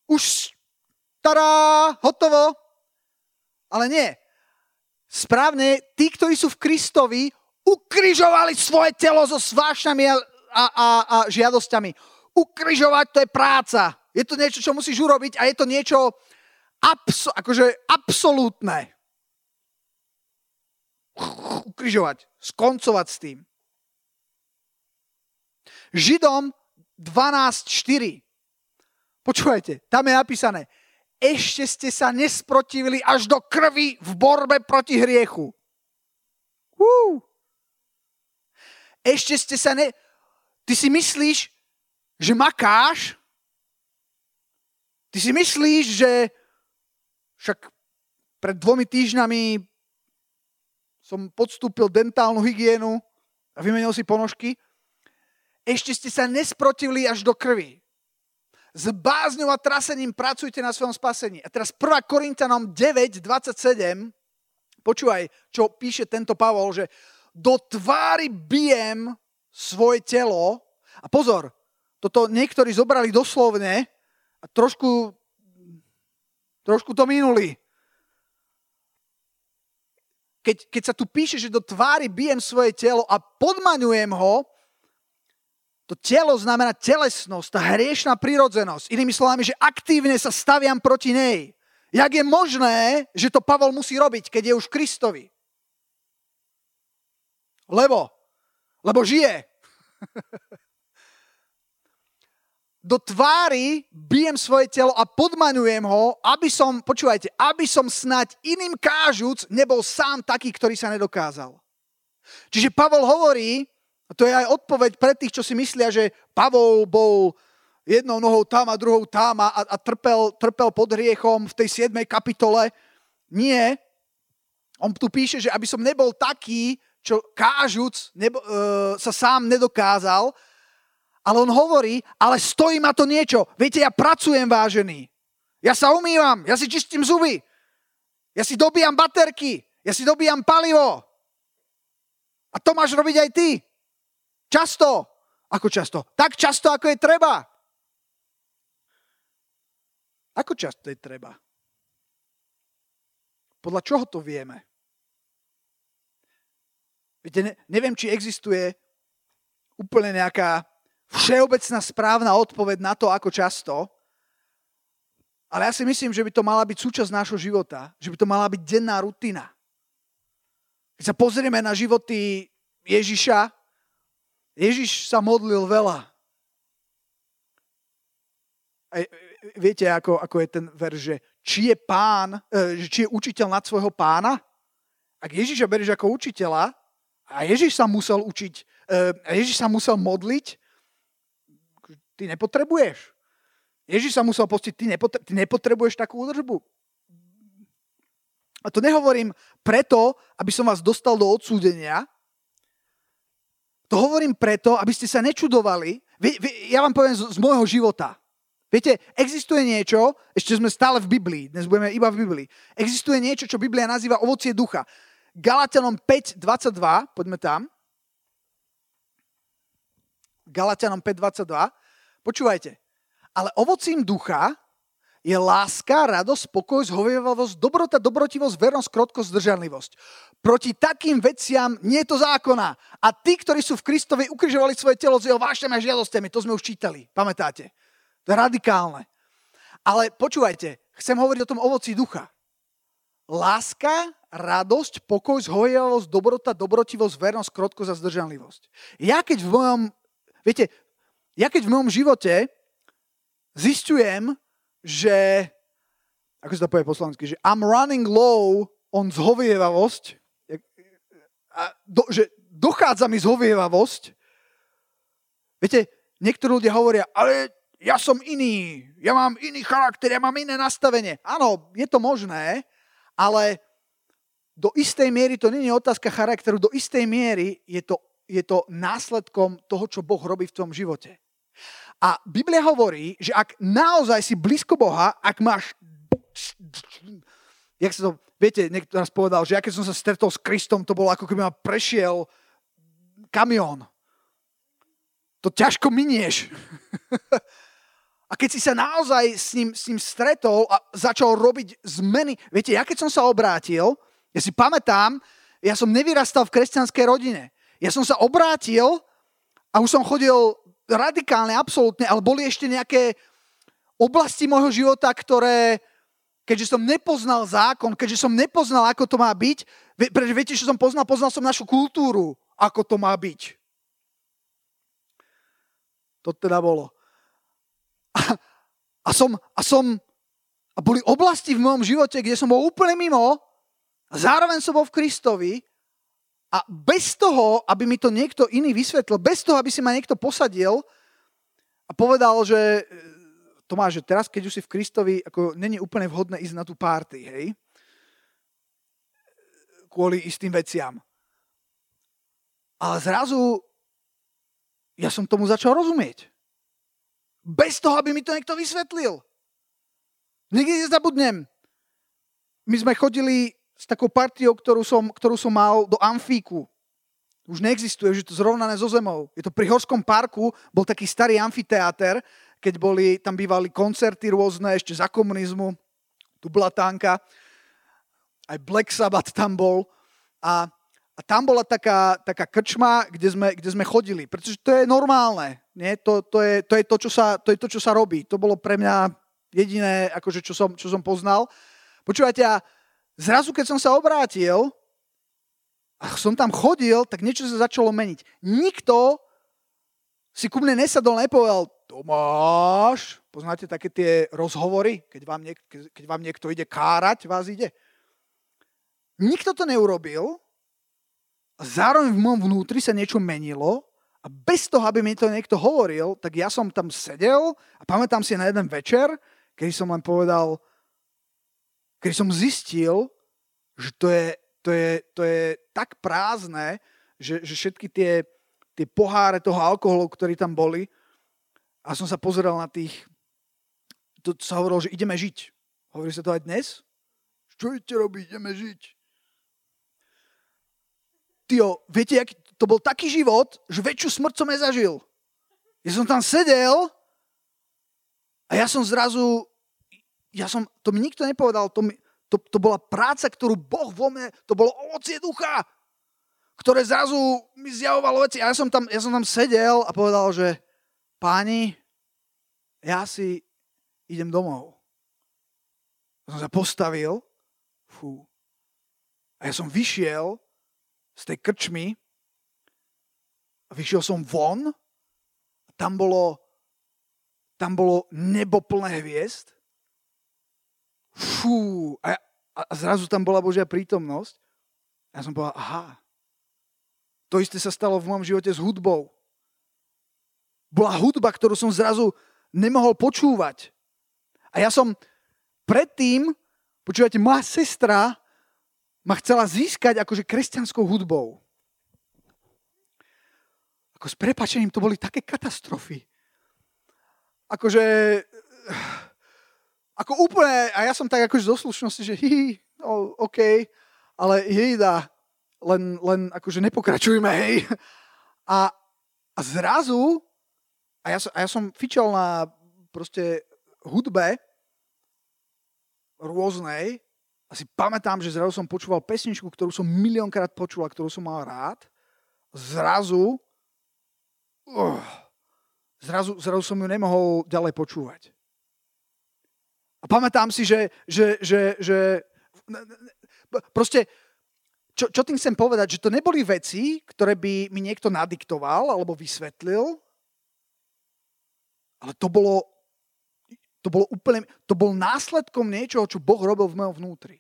S1: už tará, hotovo. Ale nie. Správne, tí, ktorí sú v Kristovi, ukrižovali svoje telo so svášňami a, a, a, a žiadosťami. Ukrižovať to je práca. Je to niečo, čo musíš urobiť a je to niečo abso, akože absolútne. Ukrižovať, skoncovať s tým. Židom 12.4. Počúvajte, tam je napísané, ešte ste sa nesprotivili až do krvi v borbe proti hriechu. Uh. Ešte ste sa ne... Ty si myslíš, že makáš? Ty si myslíš, že však pred dvomi týždňami som podstúpil dentálnu hygienu a vymenil si ponožky? Ešte ste sa nesprotivili až do krvi. S bázňou a trasením pracujte na svojom spasení. A teraz 1. Korintianom 9, 27, počúvaj, čo píše tento Pavol, že do tvári bijem svoje telo. A pozor, toto niektorí zobrali doslovne a trošku, trošku to minuli. Keď, keď sa tu píše, že do tvári bijem svoje telo a podmaňujem ho, to telo znamená telesnosť, tá hriešná prirodzenosť. Inými slovami, že aktívne sa staviam proti nej. Jak je možné, že to Pavol musí robiť, keď je už Kristovi? Lebo, lebo žije. Do tvári bijem svoje telo a podmaňujem ho, aby som, počúvajte, aby som snať iným kážuc nebol sám taký, ktorý sa nedokázal. Čiže Pavol hovorí, a to je aj odpoveď pre tých, čo si myslia, že Pavol bol jednou nohou tam a druhou tam a, a trpel, trpel pod hriechom v tej 7. kapitole. Nie. On tu píše, že aby som nebol taký, čo kážuc nebo, e, sa sám nedokázal, ale on hovorí, ale stojí ma to niečo. Viete, ja pracujem, vážený. Ja sa umývam, ja si čistím zuby. Ja si dobíjam baterky, ja si dobíjam palivo. A to máš robiť aj ty. Často. Ako často? Tak často, ako je treba. Ako často je treba? Podľa čoho to vieme? Viete, ne, neviem, či existuje úplne nejaká všeobecná správna odpoveď na to, ako často, ale ja si myslím, že by to mala byť súčasť nášho života, že by to mala byť denná rutina. Keď sa pozrieme na životy Ježiša, Ježiš sa modlil veľa. A viete, ako, ako je ten verš, že či je pán, e, či je učiteľ nad svojho pána? Ak Ježiša berieš ako učiteľa, a Ježiš sa musel učiť, e, Ježiš sa musel modliť, ty nepotrebuješ. Ježiš sa musel postiť, ty, nepotre- ty nepotrebuješ takú údržbu. A to nehovorím preto, aby som vás dostal do odsúdenia, to hovorím preto, aby ste sa nečudovali. Ja vám poviem z, z môjho života. Viete, existuje niečo, ešte sme stále v Biblii, dnes budeme iba v Biblii. Existuje niečo, čo Biblia nazýva ovocie ducha. Galatianom 5.22, poďme tam. Galatianom 5.22. Počúvajte. Ale ovocím ducha je láska, radosť, spokoj, zhovievavosť, dobrota, dobrotivosť, vernosť, krotkosť, zdržanlivosť. Proti takým veciam nie je to zákona. A tí, ktorí sú v Kristovi, ukrižovali svoje telo s jeho vášňami a žiadosťami. To sme už čítali, pamätáte? To je radikálne. Ale počúvajte, chcem hovoriť o tom ovoci ducha. Láska, radosť, pokoj, zhovievavosť, dobrota, dobrotivosť, vernosť, krotkosť a zdržanlivosť. Ja keď v mojom, viete, ja keď v mojom živote zistujem, že, ako sa to povie po slovensky, že I'm running low on zhovievavosť, a do, že dochádza mi zhovievavosť. Viete, niektorí ľudia hovoria, ale ja som iný, ja mám iný charakter, ja mám iné nastavenie. Áno, je to možné, ale do istej miery to nie je otázka charakteru, do istej miery je to, je to následkom toho, čo Boh robí v tom živote. A Biblia hovorí, že ak naozaj si blízko Boha, ak máš... Jak sa to... Viete, niekto raz povedal, že ja keď som sa stretol s Kristom, to bolo ako keby ma prešiel kamión. To ťažko minieš. A keď si sa naozaj s ním, s ním stretol a začal robiť zmeny, viete, ja keď som sa obrátil, ja si pamätám, ja som nevyrastal v kresťanskej rodine. Ja som sa obrátil a už som chodil radikálne, absolútne, ale boli ešte nejaké oblasti môjho života, ktoré, keďže som nepoznal zákon, keďže som nepoznal, ako to má byť, pretože viete, čo som poznal? Poznal som našu kultúru, ako to má byť. To teda bolo. A, a, som, a som, a boli oblasti v mojom živote, kde som bol úplne mimo a zároveň som bol v Kristovi a bez toho, aby mi to niekto iný vysvetlil, bez toho, aby si ma niekto posadil a povedal, že Tomáš, že teraz, keď už si v Kristovi, ako není úplne vhodné ísť na tú párty, hej? Kvôli istým veciam. Ale zrazu ja som tomu začal rozumieť. Bez toho, aby mi to niekto vysvetlil. Nikdy nezabudnem. My sme chodili s takou partiou, ktorú som, ktorú som mal do amfíku. Už neexistuje, už je to zrovnané so zemou. Je to pri Horskom parku, bol taký starý amfiteáter, keď boli, tam bývali koncerty rôzne, ešte za komunizmu, tu bola tánka, aj Black Sabbath tam bol. A a tam bola taká, taká krčma, kde sme, kde sme chodili, pretože to je normálne. Nie? To, to, je, to, je to, čo sa, to je to, čo sa robí. To bolo pre mňa jediné, akože, čo, som, čo som poznal. Počúvajte, a zrazu, keď som sa obrátil a som tam chodil, tak niečo sa začalo meniť. Nikto si ku mne nesadol, nepovedal, Tomáš, poznáte také tie rozhovory, keď vám, niek- keď vám niekto ide kárať, vás ide? Nikto to neurobil, a zároveň v môjom vnútri sa niečo menilo a bez toho, aby mi to niekto hovoril, tak ja som tam sedel a pamätám si na jeden večer, keď som len povedal, keď som zistil, že to je, to je, to je tak prázdne, že, že všetky tie, tie poháre toho alkoholu, ktorí tam boli, a som sa pozeral na tých, to sa hovorilo, že ideme žiť. Hovorí sa to aj dnes? Čo idete robiť? Ideme žiť. Tio, viete, jak, to bol taký život, že väčšiu smrť som nezažil. Ja som tam sedel a ja som zrazu, ja som, to mi nikto nepovedal, to, mi, to, to bola práca, ktorú Boh vo mne, to bolo ovocie ducha, ktoré zrazu mi zjavovalo veci. A ja som tam, ja som tam sedel a povedal, že páni, ja si idem domov. Ja som sa postavil, fú, a ja som vyšiel z tej krčmy a vyšiel som von a tam bolo, tam bolo nebo plné hviezd. Fú, a, a zrazu tam bola Božia prítomnosť. Ja som povedal, aha, to isté sa stalo v mojom živote s hudbou. Bola hudba, ktorú som zrazu nemohol počúvať. A ja som predtým, počúvate, moja sestra ma chcela získať akože kresťanskou hudbou. Ako s prepačením to boli také katastrofy. Akože... Ako úplne, a ja som tak akože zo slušnosti, že hi, no, OK, ale jejda, len, len akože nepokračujme, hej. A, a zrazu, a ja, som, a ja som fičal na proste hudbe rôznej a si pamätám, že zrazu som počúval pesničku, ktorú som miliónkrát počul a ktorú som mal rád. Zrazu, uh, zrazu, zrazu som ju nemohol ďalej počúvať. A pamätám si, že, že, že, že proste, čo, čo tým chcem povedať, že to neboli veci, ktoré by mi niekto nadiktoval alebo vysvetlil, ale to bolo to, bolo úplne, to bol následkom niečoho, čo Boh robil v mojom vnútri.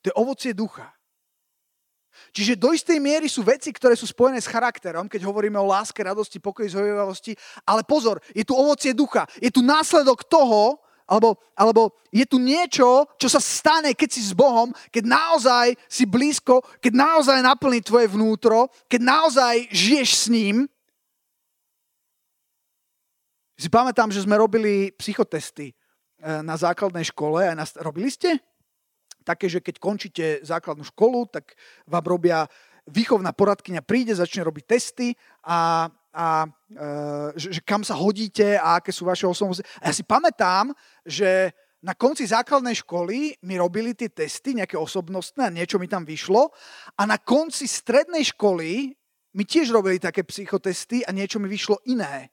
S1: To je ovocie ducha. Čiže do istej miery sú veci, ktoré sú spojené s charakterom, keď hovoríme o láske, radosti, pokoji, zhovievavosti. Ale pozor, je tu ovocie ducha. Je tu následok toho, alebo, alebo je tu niečo, čo sa stane, keď si s Bohom, keď naozaj si blízko, keď naozaj naplní tvoje vnútro, keď naozaj žiješ s ním, si pamätám, že sme robili psychotesty e, na základnej škole. Aj na, robili ste? Také, že keď končíte základnú školu, tak vám robia výchovná poradkyňa príde, začne robiť testy a, a uh, že, že kam sa hodíte a aké sú vaše osobnosti. A ja si pamätám, že na konci základnej školy mi robili tie testy, nejaké osobnostné a niečo mi tam vyšlo. A na konci strednej školy mi tiež robili také psychotesty a niečo mi vyšlo iné.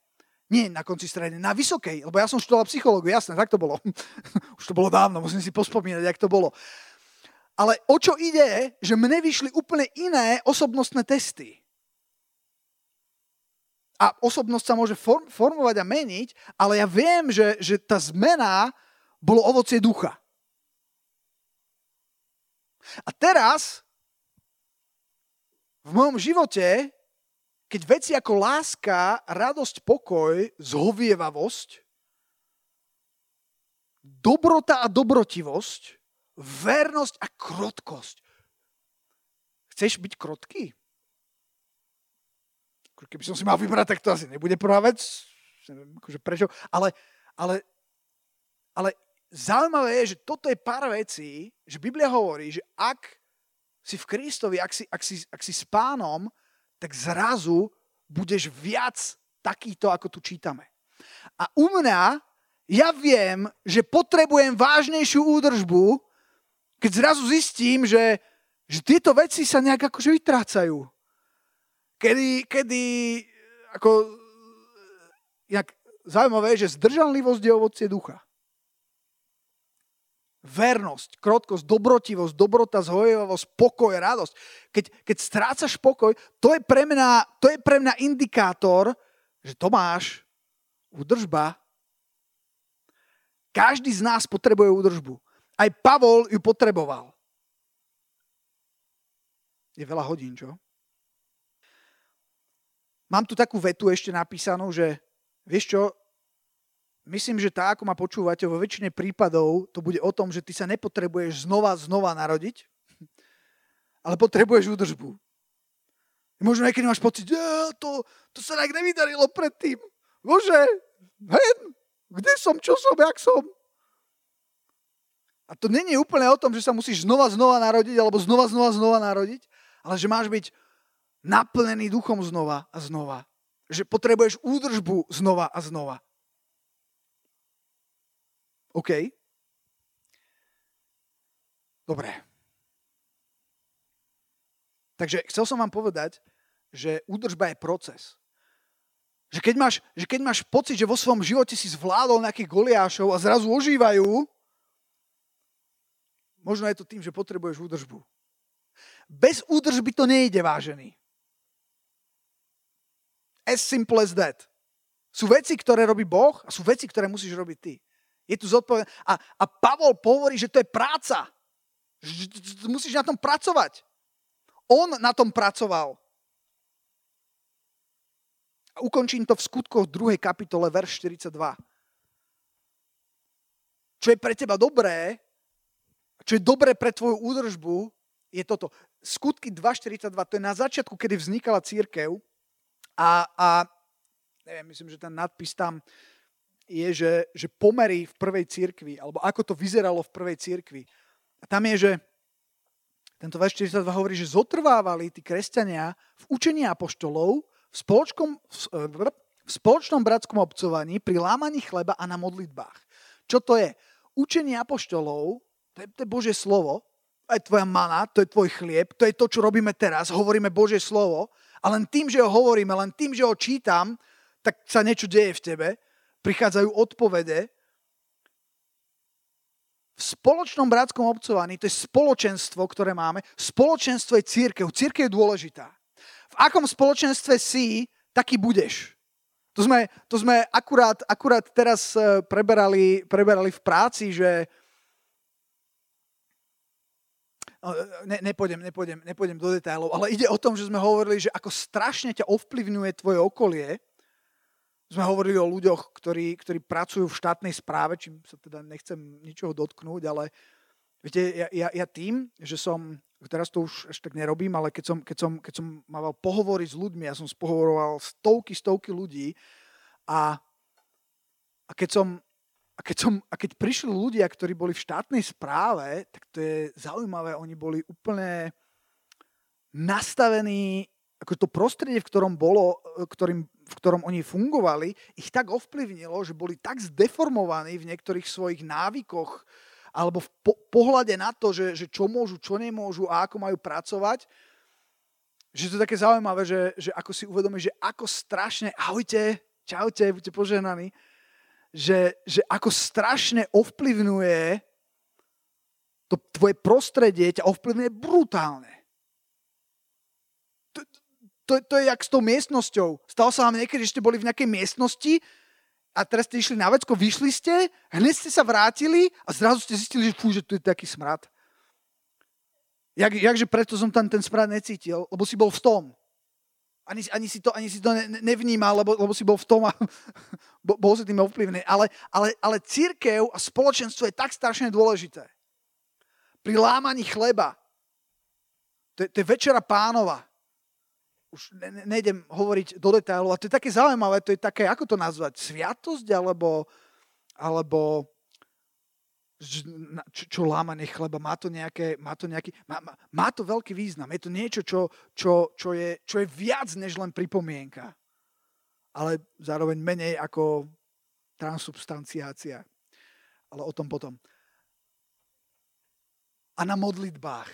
S1: Nie na konci strednej, na vysokej, lebo ja som študoval psychológiu, jasné, tak to bolo. Už to bolo dávno, musím si pospomínať, jak to bolo. Ale o čo ide, že mne vyšli úplne iné osobnostné testy. A osobnosť sa môže form, formovať a meniť, ale ja viem, že, že tá zmena bolo ovocie ducha. A teraz v mojom živote, keď veci ako láska, radosť, pokoj, zhovievavosť, dobrota a dobrotivosť, vernosť a krotkosť. Chceš byť krotký? Keby som si mal vybrať, tak to asi nebude prvá vec. Neviem, akože prečo. Ale, ale, ale zaujímavé je, že toto je pár vecí, že Biblia hovorí, že ak si v Kristovi, ak si, ak si, ak si s pánom, tak zrazu budeš viac takýto, ako tu čítame. A u mňa, ja viem, že potrebujem vážnejšiu údržbu, keď zrazu zistím, že, že tieto veci sa nejak akože vytrácajú. Kedy, kedy ako, jak zaujímavé je, že zdržanlivosť je ovocie ducha vernosť, krotkosť, dobrotivosť, dobrota, zhojevavosť, pokoj, radosť. Keď, keď strácaš pokoj, to je, pre mňa, to je pre mňa indikátor, že to máš údržba. Každý z nás potrebuje údržbu. Aj Pavol ju potreboval. Je veľa hodín, čo? Mám tu takú vetu ešte napísanú, že vieš čo, myslím, že tá, ako ma počúvate, vo väčšine prípadov to bude o tom, že ty sa nepotrebuješ znova, znova narodiť, ale potrebuješ údržbu. Možno niekedy máš pocit, že to, to sa tak nevydarilo predtým. Bože, hen, kde som, čo som, jak som? A to není úplne o tom, že sa musíš znova, znova narodiť, alebo znova, znova, znova narodiť, ale že máš byť naplnený duchom znova a znova. Že potrebuješ údržbu znova a znova. OK? Dobre. Takže chcel som vám povedať, že údržba je proces. Že keď, máš, že keď máš pocit, že vo svojom živote si zvládol nejakých goliášov a zrazu ožívajú, možno je to tým, že potrebuješ údržbu. Bez údržby to nejde, vážený. As simple as that. Sú veci, ktoré robí Boh a sú veci, ktoré musíš robiť ty. Je tu zodpovedné. A, a Pavol hovorí, že to je práca. Musíš na tom pracovať. On na tom pracoval. A ukončím to v skutkoch 2. kapitole, verš 42. Čo je pre teba dobré, čo je dobré pre tvoju údržbu, je toto. Skutky 2.42, to je na začiatku, kedy vznikala církev a, a neviem, myslím, že ten nadpis tam je, že, že pomery v prvej cirkvi, alebo ako to vyzeralo v prvej cirkvi. A tam je, že tento verš 42 hovorí, že zotrvávali tí kresťania v učení apoštolov, v spoločnom, v spoločnom bratskom obcovaní, pri lámaní chleba a na modlitbách. Čo to je? Učenie apoštolov, to je, to je Božie slovo, to je tvoja mana, to je tvoj chlieb, to je to, čo robíme teraz, hovoríme Božie slovo a len tým, že ho hovoríme, len tým, že ho čítam, tak sa niečo deje v tebe prichádzajú odpovede. V spoločnom bratskom obcovaní, to je spoločenstvo, ktoré máme, spoločenstvo je církev. Církev je dôležitá. V akom spoločenstve si, taký budeš. To sme, to sme akurát, akurát teraz e, preberali, preberali v práci, že ne, nepôjdem, nepôjdem, nepôjdem do detailov, ale ide o tom, že sme hovorili, že ako strašne ťa ovplyvňuje tvoje okolie, sme hovorili o ľuďoch, ktorí, ktorí pracujú v štátnej správe, čím sa teda nechcem ničoho dotknúť, ale viete, ja, ja, ja tým, že som, teraz to už až tak nerobím, ale keď som, keď som, keď som mal pohovory s ľuďmi, ja som spohovoroval stovky, stovky ľudí a, a keď som a keď, som, a keď prišli ľudia, ktorí boli v štátnej správe, tak to je zaujímavé, oni boli úplne nastavení, ako to prostredie, v ktorom bolo, ktorým v ktorom oni fungovali, ich tak ovplyvnilo, že boli tak zdeformovaní v niektorých svojich návykoch alebo v po- pohľade na to, že, že čo môžu, čo nemôžu a ako majú pracovať, že to je také zaujímavé, že, že ako si uvedomíš, že ako strašne, ahojte, čaute, buďte poženaní, že, že ako strašne ovplyvňuje to tvoje prostredie, ťa ovplyvňuje brutálne. To, to, to je jak s tou miestnosťou. Stalo sa vám niekedy, že ste boli v nejakej miestnosti a teraz ste išli na vecko, vyšli ste, hneď ste sa vrátili a zrazu ste zistili, že fú, že tu je taký smrad. Jak, jakže preto som tam ten smrad necítil, lebo si bol v tom. Ani, ani, si to, ani si to ne, nevnímal, lebo, lebo si bol v tom a bol si tým ovplyvnený. Ale, ale, ale církev a spoločenstvo je tak strašne dôležité. Pri lámaní chleba, to je, to je večera pánova. Už ne, ne, nejdem hovoriť do detailov, a to je také zaujímavé, to je také, ako to nazvať, sviatosť, alebo, alebo čo, lámanie chleba, má to, nejaké, má to nejaký, má, má, má to veľký význam. Je to niečo, čo, čo, čo, je, čo je viac než len pripomienka, ale zároveň menej ako transubstanciácia. Ale o tom potom. A na modlitbách.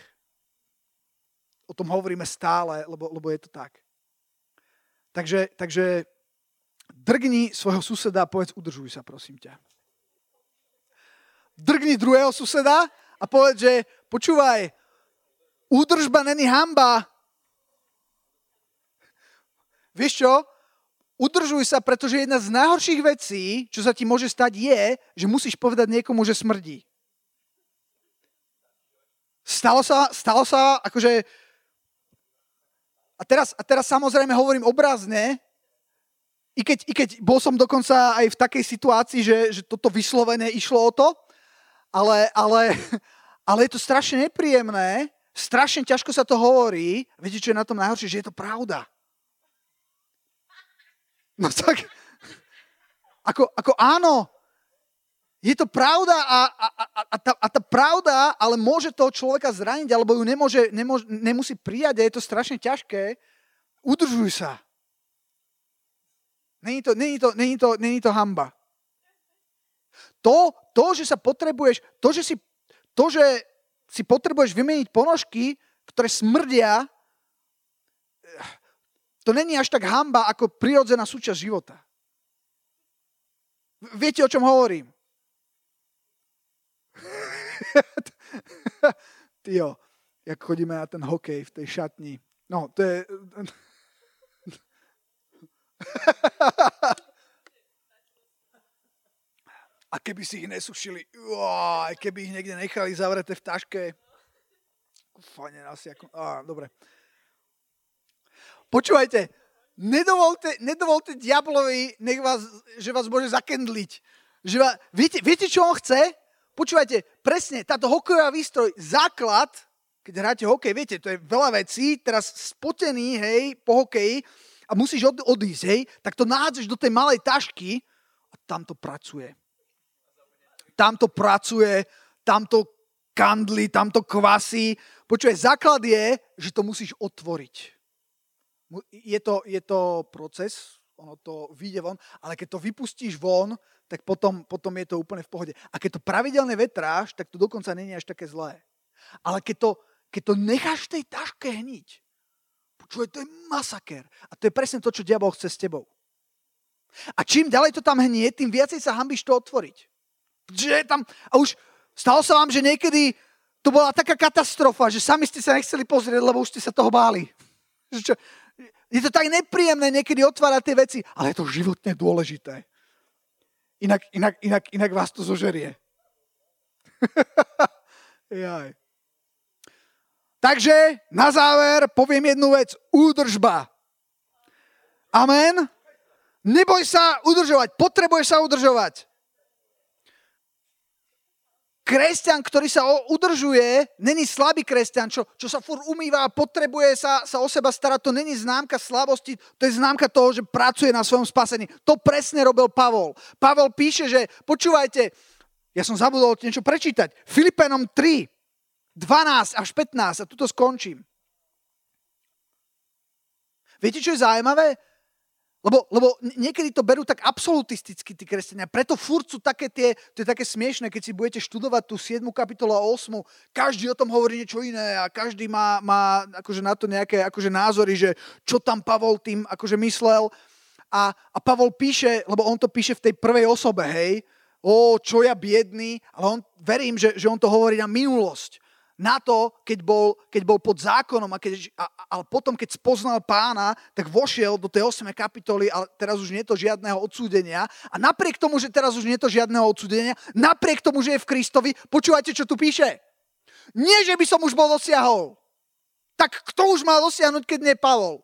S1: O tom hovoríme stále, lebo, lebo je to tak. Takže, takže drgni svojho suseda a povedz, udržuj sa, prosím ťa drgni druhého suseda a povedz, že počúvaj, údržba není hamba. Vieš čo? Udržuj sa, pretože jedna z najhorších vecí, čo sa ti môže stať, je, že musíš povedať niekomu, že smrdí. Stalo sa, stalo sa akože... A teraz, a teraz samozrejme hovorím obrazne, i keď, i keď bol som dokonca aj v takej situácii, že, že toto vyslovene išlo o to, ale, ale, ale je to strašne nepríjemné, strašne ťažko sa to hovorí. Viete, čo je na tom najhoršie? Že je to pravda. No tak, ako, ako áno, je to pravda a, a, a, a, tá, a tá pravda, ale môže toho človeka zraniť, alebo ju nemôže, nemôže, nemusí prijať a je to strašne ťažké. Udržuj sa. Není to, není to, není to, není to hamba. To, to, že sa potrebuješ, to, že si, to, že si potrebuješ vymeniť ponožky, ktoré smrdia, to není až tak hamba ako prirodzená súčasť života. Viete, o čom hovorím? Tio, jak chodíme na ten hokej v tej šatni. No, to je... A keby si ich nesušili, aj keby ich niekde nechali zavreté v taške. Fajne, asi ako... Á, dobre. Počúvajte, nedovolte, nedovolte diablovi, nech vás, že vás môže zakendliť. Že vás, viete, viete, čo on chce? Počúvajte, presne, táto hokejová výstroj, základ, keď hráte hokej, viete, to je veľa vecí, teraz spotený, hej, po hokeji a musíš od, odísť, hej, tak to nádžeš do tej malej tašky a tam to pracuje tamto pracuje, tamto kandli, tamto kvasí. Počuje, základ je, že to musíš otvoriť. Je to, je to proces, ono to vyjde von, ale keď to vypustíš von, tak potom, potom je to úplne v pohode. A keď to pravidelne vetráš, tak to dokonca není až také zlé. Ale keď to, keď to necháš tej taške hniť, počuje, to je masaker. A to je presne to, čo diabol chce s tebou. A čím ďalej to tam hnie, tým viacej sa hambíš to otvoriť. Že tam, a už stalo sa vám, že niekedy to bola taká katastrofa, že sami ste sa nechceli pozrieť, lebo už ste sa toho báli. Čo, je to tak nepríjemné niekedy otvárať tie veci, ale je to životne dôležité. Inak, inak, inak, inak vás to zožerie. Jaj. Takže na záver poviem jednu vec. Údržba. Amen. Neboj sa udržovať. Potrebuješ sa udržovať. Kresťan, ktorý sa udržuje, není slabý kresťan, čo, čo sa fur umýva a potrebuje sa, sa o seba starať. To není známka slabosti, to je známka toho, že pracuje na svojom spasení. To presne robil Pavol. Pavol píše, že počúvajte, ja som zabudol niečo prečítať. Filipenom 3, 12 až 15 a tuto skončím. Viete, čo je zaujímavé? Lebo, lebo niekedy to berú tak absolutisticky tí kresťania. Preto furt sú také tie, to je také smiešne, keď si budete študovať tú 7. kapitolu a 8. Každý o tom hovorí niečo iné a každý má, má akože na to nejaké akože názory, že čo tam Pavol tým akože myslel. A, a Pavol píše, lebo on to píše v tej prvej osobe, hej, o, čo ja biedný, ale on, verím, že, že on to hovorí na minulosť na to, keď bol, keď bol pod zákonom, a keď, a, ale potom, keď spoznal pána, tak vošiel do tej 8. kapitoly, ale teraz už nie je to žiadneho odsúdenia. A napriek tomu, že teraz už nie je to žiadneho odsúdenia, napriek tomu, že je v Kristovi, počúvajte, čo tu píše. Nie, že by som už bol dosiahol. Tak kto už mal dosiahnuť, keď nie Pavol?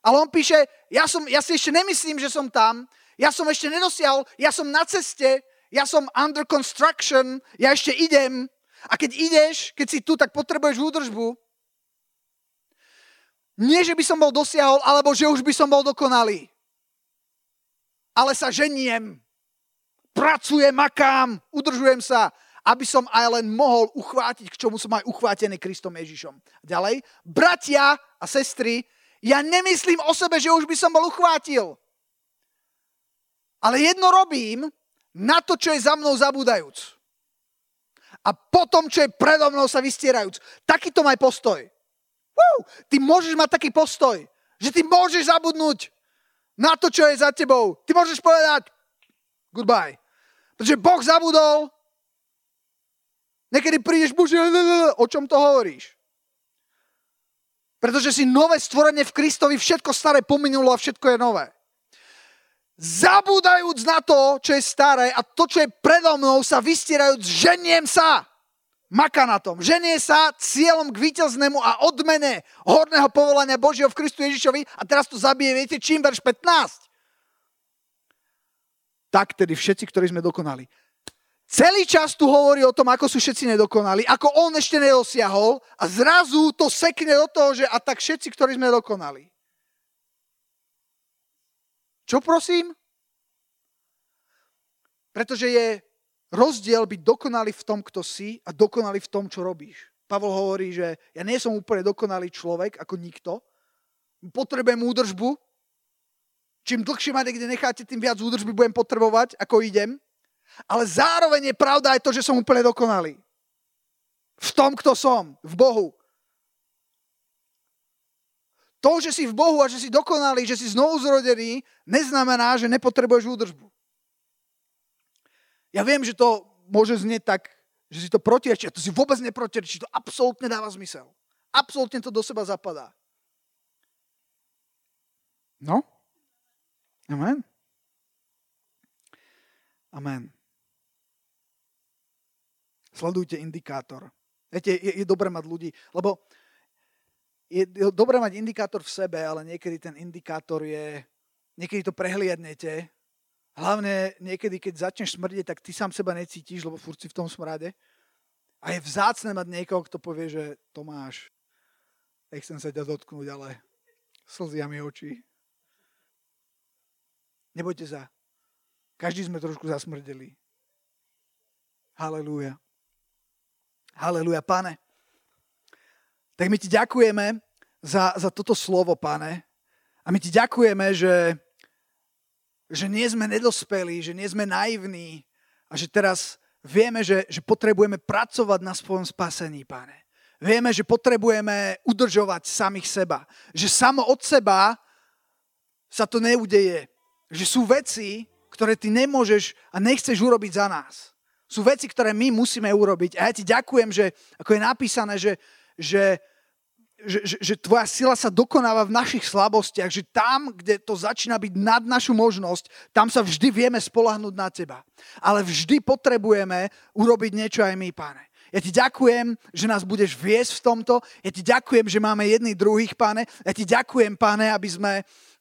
S1: Ale on píše, ja, som, ja si ešte nemyslím, že som tam, ja som ešte nedosiahol, ja som na ceste, ja som under construction, ja ešte idem, a keď ideš, keď si tu, tak potrebuješ údržbu. Nie, že by som bol dosiahol, alebo že už by som bol dokonalý. Ale sa ženiem, pracujem, makám, udržujem sa, aby som aj len mohol uchvátiť, k čomu som aj uchvátený Kristom Ježišom. Ďalej, bratia a sestry, ja nemyslím o sebe, že už by som bol uchvátil. Ale jedno robím, na to, čo je za mnou zabúdajúc a potom, čo je predo mnou sa vystierajúc. Takýto maj postoj. Woo! Ty môžeš mať taký postoj, že ty môžeš zabudnúť na to, čo je za tebou. Ty môžeš povedať goodbye. Pretože Boh zabudol. Niekedy prídeš, bože, o čom to hovoríš? Pretože si nové stvorenie v Kristovi, všetko staré pominulo a všetko je nové zabúdajúc na to, čo je staré a to, čo je predo mnou, sa vystierajúc, ženiem sa. Maka na tom. Ženie sa cieľom k víťaznému a odmene horného povolania Božieho v Kristu Ježišovi a teraz to zabije, viete čím, verš 15. Tak tedy všetci, ktorí sme dokonali. Celý čas tu hovorí o tom, ako sú všetci nedokonali, ako on ešte nedosiahol a zrazu to sekne do toho, že a tak všetci, ktorí sme dokonali. Čo prosím? Pretože je rozdiel byť dokonalý v tom, kto si a dokonalý v tom, čo robíš. Pavol hovorí, že ja nie som úplne dokonalý človek ako nikto. Potrebujem údržbu. Čím dlhšie ma niekde necháte, tým viac údržby budem potrebovať, ako idem. Ale zároveň je pravda aj to, že som úplne dokonalý. V tom, kto som. V Bohu. To, že si v Bohu a že si dokonalý, že si znovu zrodený, neznamená, že nepotrebuješ údržbu. Ja viem, že to môže znieť tak, že si to protirečí, to si vôbec neprotirečí, to absolútne dáva zmysel. Absolútne to do seba zapadá. No? Amen. Amen. Sledujte indikátor. Viete, je, je dobré mať ľudí, lebo je dobré mať indikátor v sebe, ale niekedy ten indikátor je, niekedy to prehliadnete. Hlavne niekedy, keď začneš smrdeť, tak ty sám seba necítiš, lebo furt v tom smrade. A je vzácne mať niekoho, kto povie, že Tomáš, nechcem sa ťa dotknúť, ale slzia mi oči. Nebojte sa. Každý sme trošku zasmrdeli. Halelúja. Halelúja, pane tak my ti ďakujeme za, za toto slovo, pane. A my ti ďakujeme, že, že nie sme nedospelí, že nie sme naivní a že teraz vieme, že, že potrebujeme pracovať na svojom spasení, pane. Vieme, že potrebujeme udržovať samých seba. Že samo od seba sa to neudeje. Že sú veci, ktoré ty nemôžeš a nechceš urobiť za nás. Sú veci, ktoré my musíme urobiť. A ja ti ďakujem, že ako je napísané, že, že že, že, že tvoja sila sa dokonáva v našich slabostiach, že tam, kde to začína byť nad našu možnosť, tam sa vždy vieme spolahnúť na teba. Ale vždy potrebujeme urobiť niečo aj my, páne. Ja ti ďakujem, že nás budeš viesť v tomto. Ja ti ďakujem, že máme jedných druhých, páne. Ja ti ďakujem, páne, aby sme,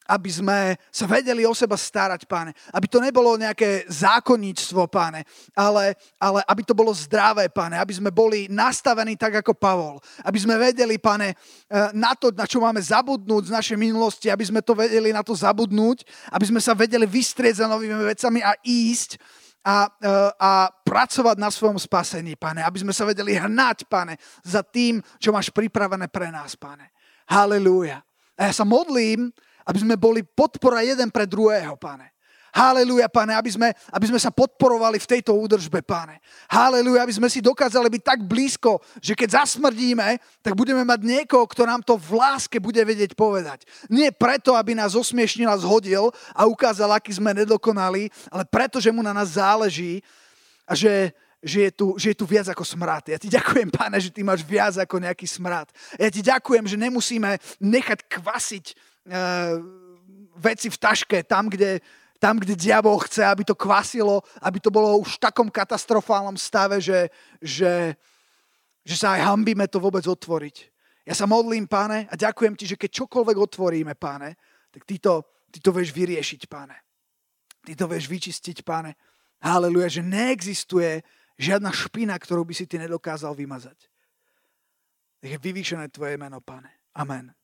S1: aby sme sa vedeli o seba starať, páne. Aby to nebolo nejaké zákonníctvo, páne, ale, ale aby to bolo zdravé, páne. Aby sme boli nastavení tak ako Pavol. Aby sme vedeli, páne, eh, na to, na čo máme zabudnúť z našej minulosti, aby sme to vedeli na to zabudnúť, aby sme sa vedeli vystrieť za novými vecami a ísť a, eh, a pracovať na svojom spasení, pane. Aby sme sa vedeli hnať, pane, za tým, čo máš pripravené pre nás, pane. Halelúja. A ja sa modlím, aby sme boli podpora jeden pre druhého, pane. Haleluja, pane, aby sme, aby sme sa podporovali v tejto údržbe, pane. Haleluja, aby sme si dokázali byť tak blízko, že keď zasmrdíme, tak budeme mať niekoho, kto nám to v láske bude vedieť povedať. Nie preto, aby nás osmiešnil a zhodil a ukázal, aký sme nedokonali, ale preto, že mu na nás záleží a že, že je, tu, že je tu viac ako smrad. Ja ti ďakujem, páne, že ty máš viac ako nejaký smrad. Ja ti ďakujem, že nemusíme nechať kvasiť veci v taške tam, kde, tam, kde diabol chce, aby to kvasilo, aby to bolo už v takom katastrofálnom stave, že, že, že sa aj hambíme to vôbec otvoriť. Ja sa modlím, páne, a ďakujem ti, že keď čokoľvek otvoríme, páne, tak ty to, ty to vieš vyriešiť, páne. Ty to vieš vyčistiť, páne. Haleluja, že neexistuje žiadna špina, ktorú by si ty nedokázal vymazať. Tak je vyvýšené tvoje meno, páne. Amen.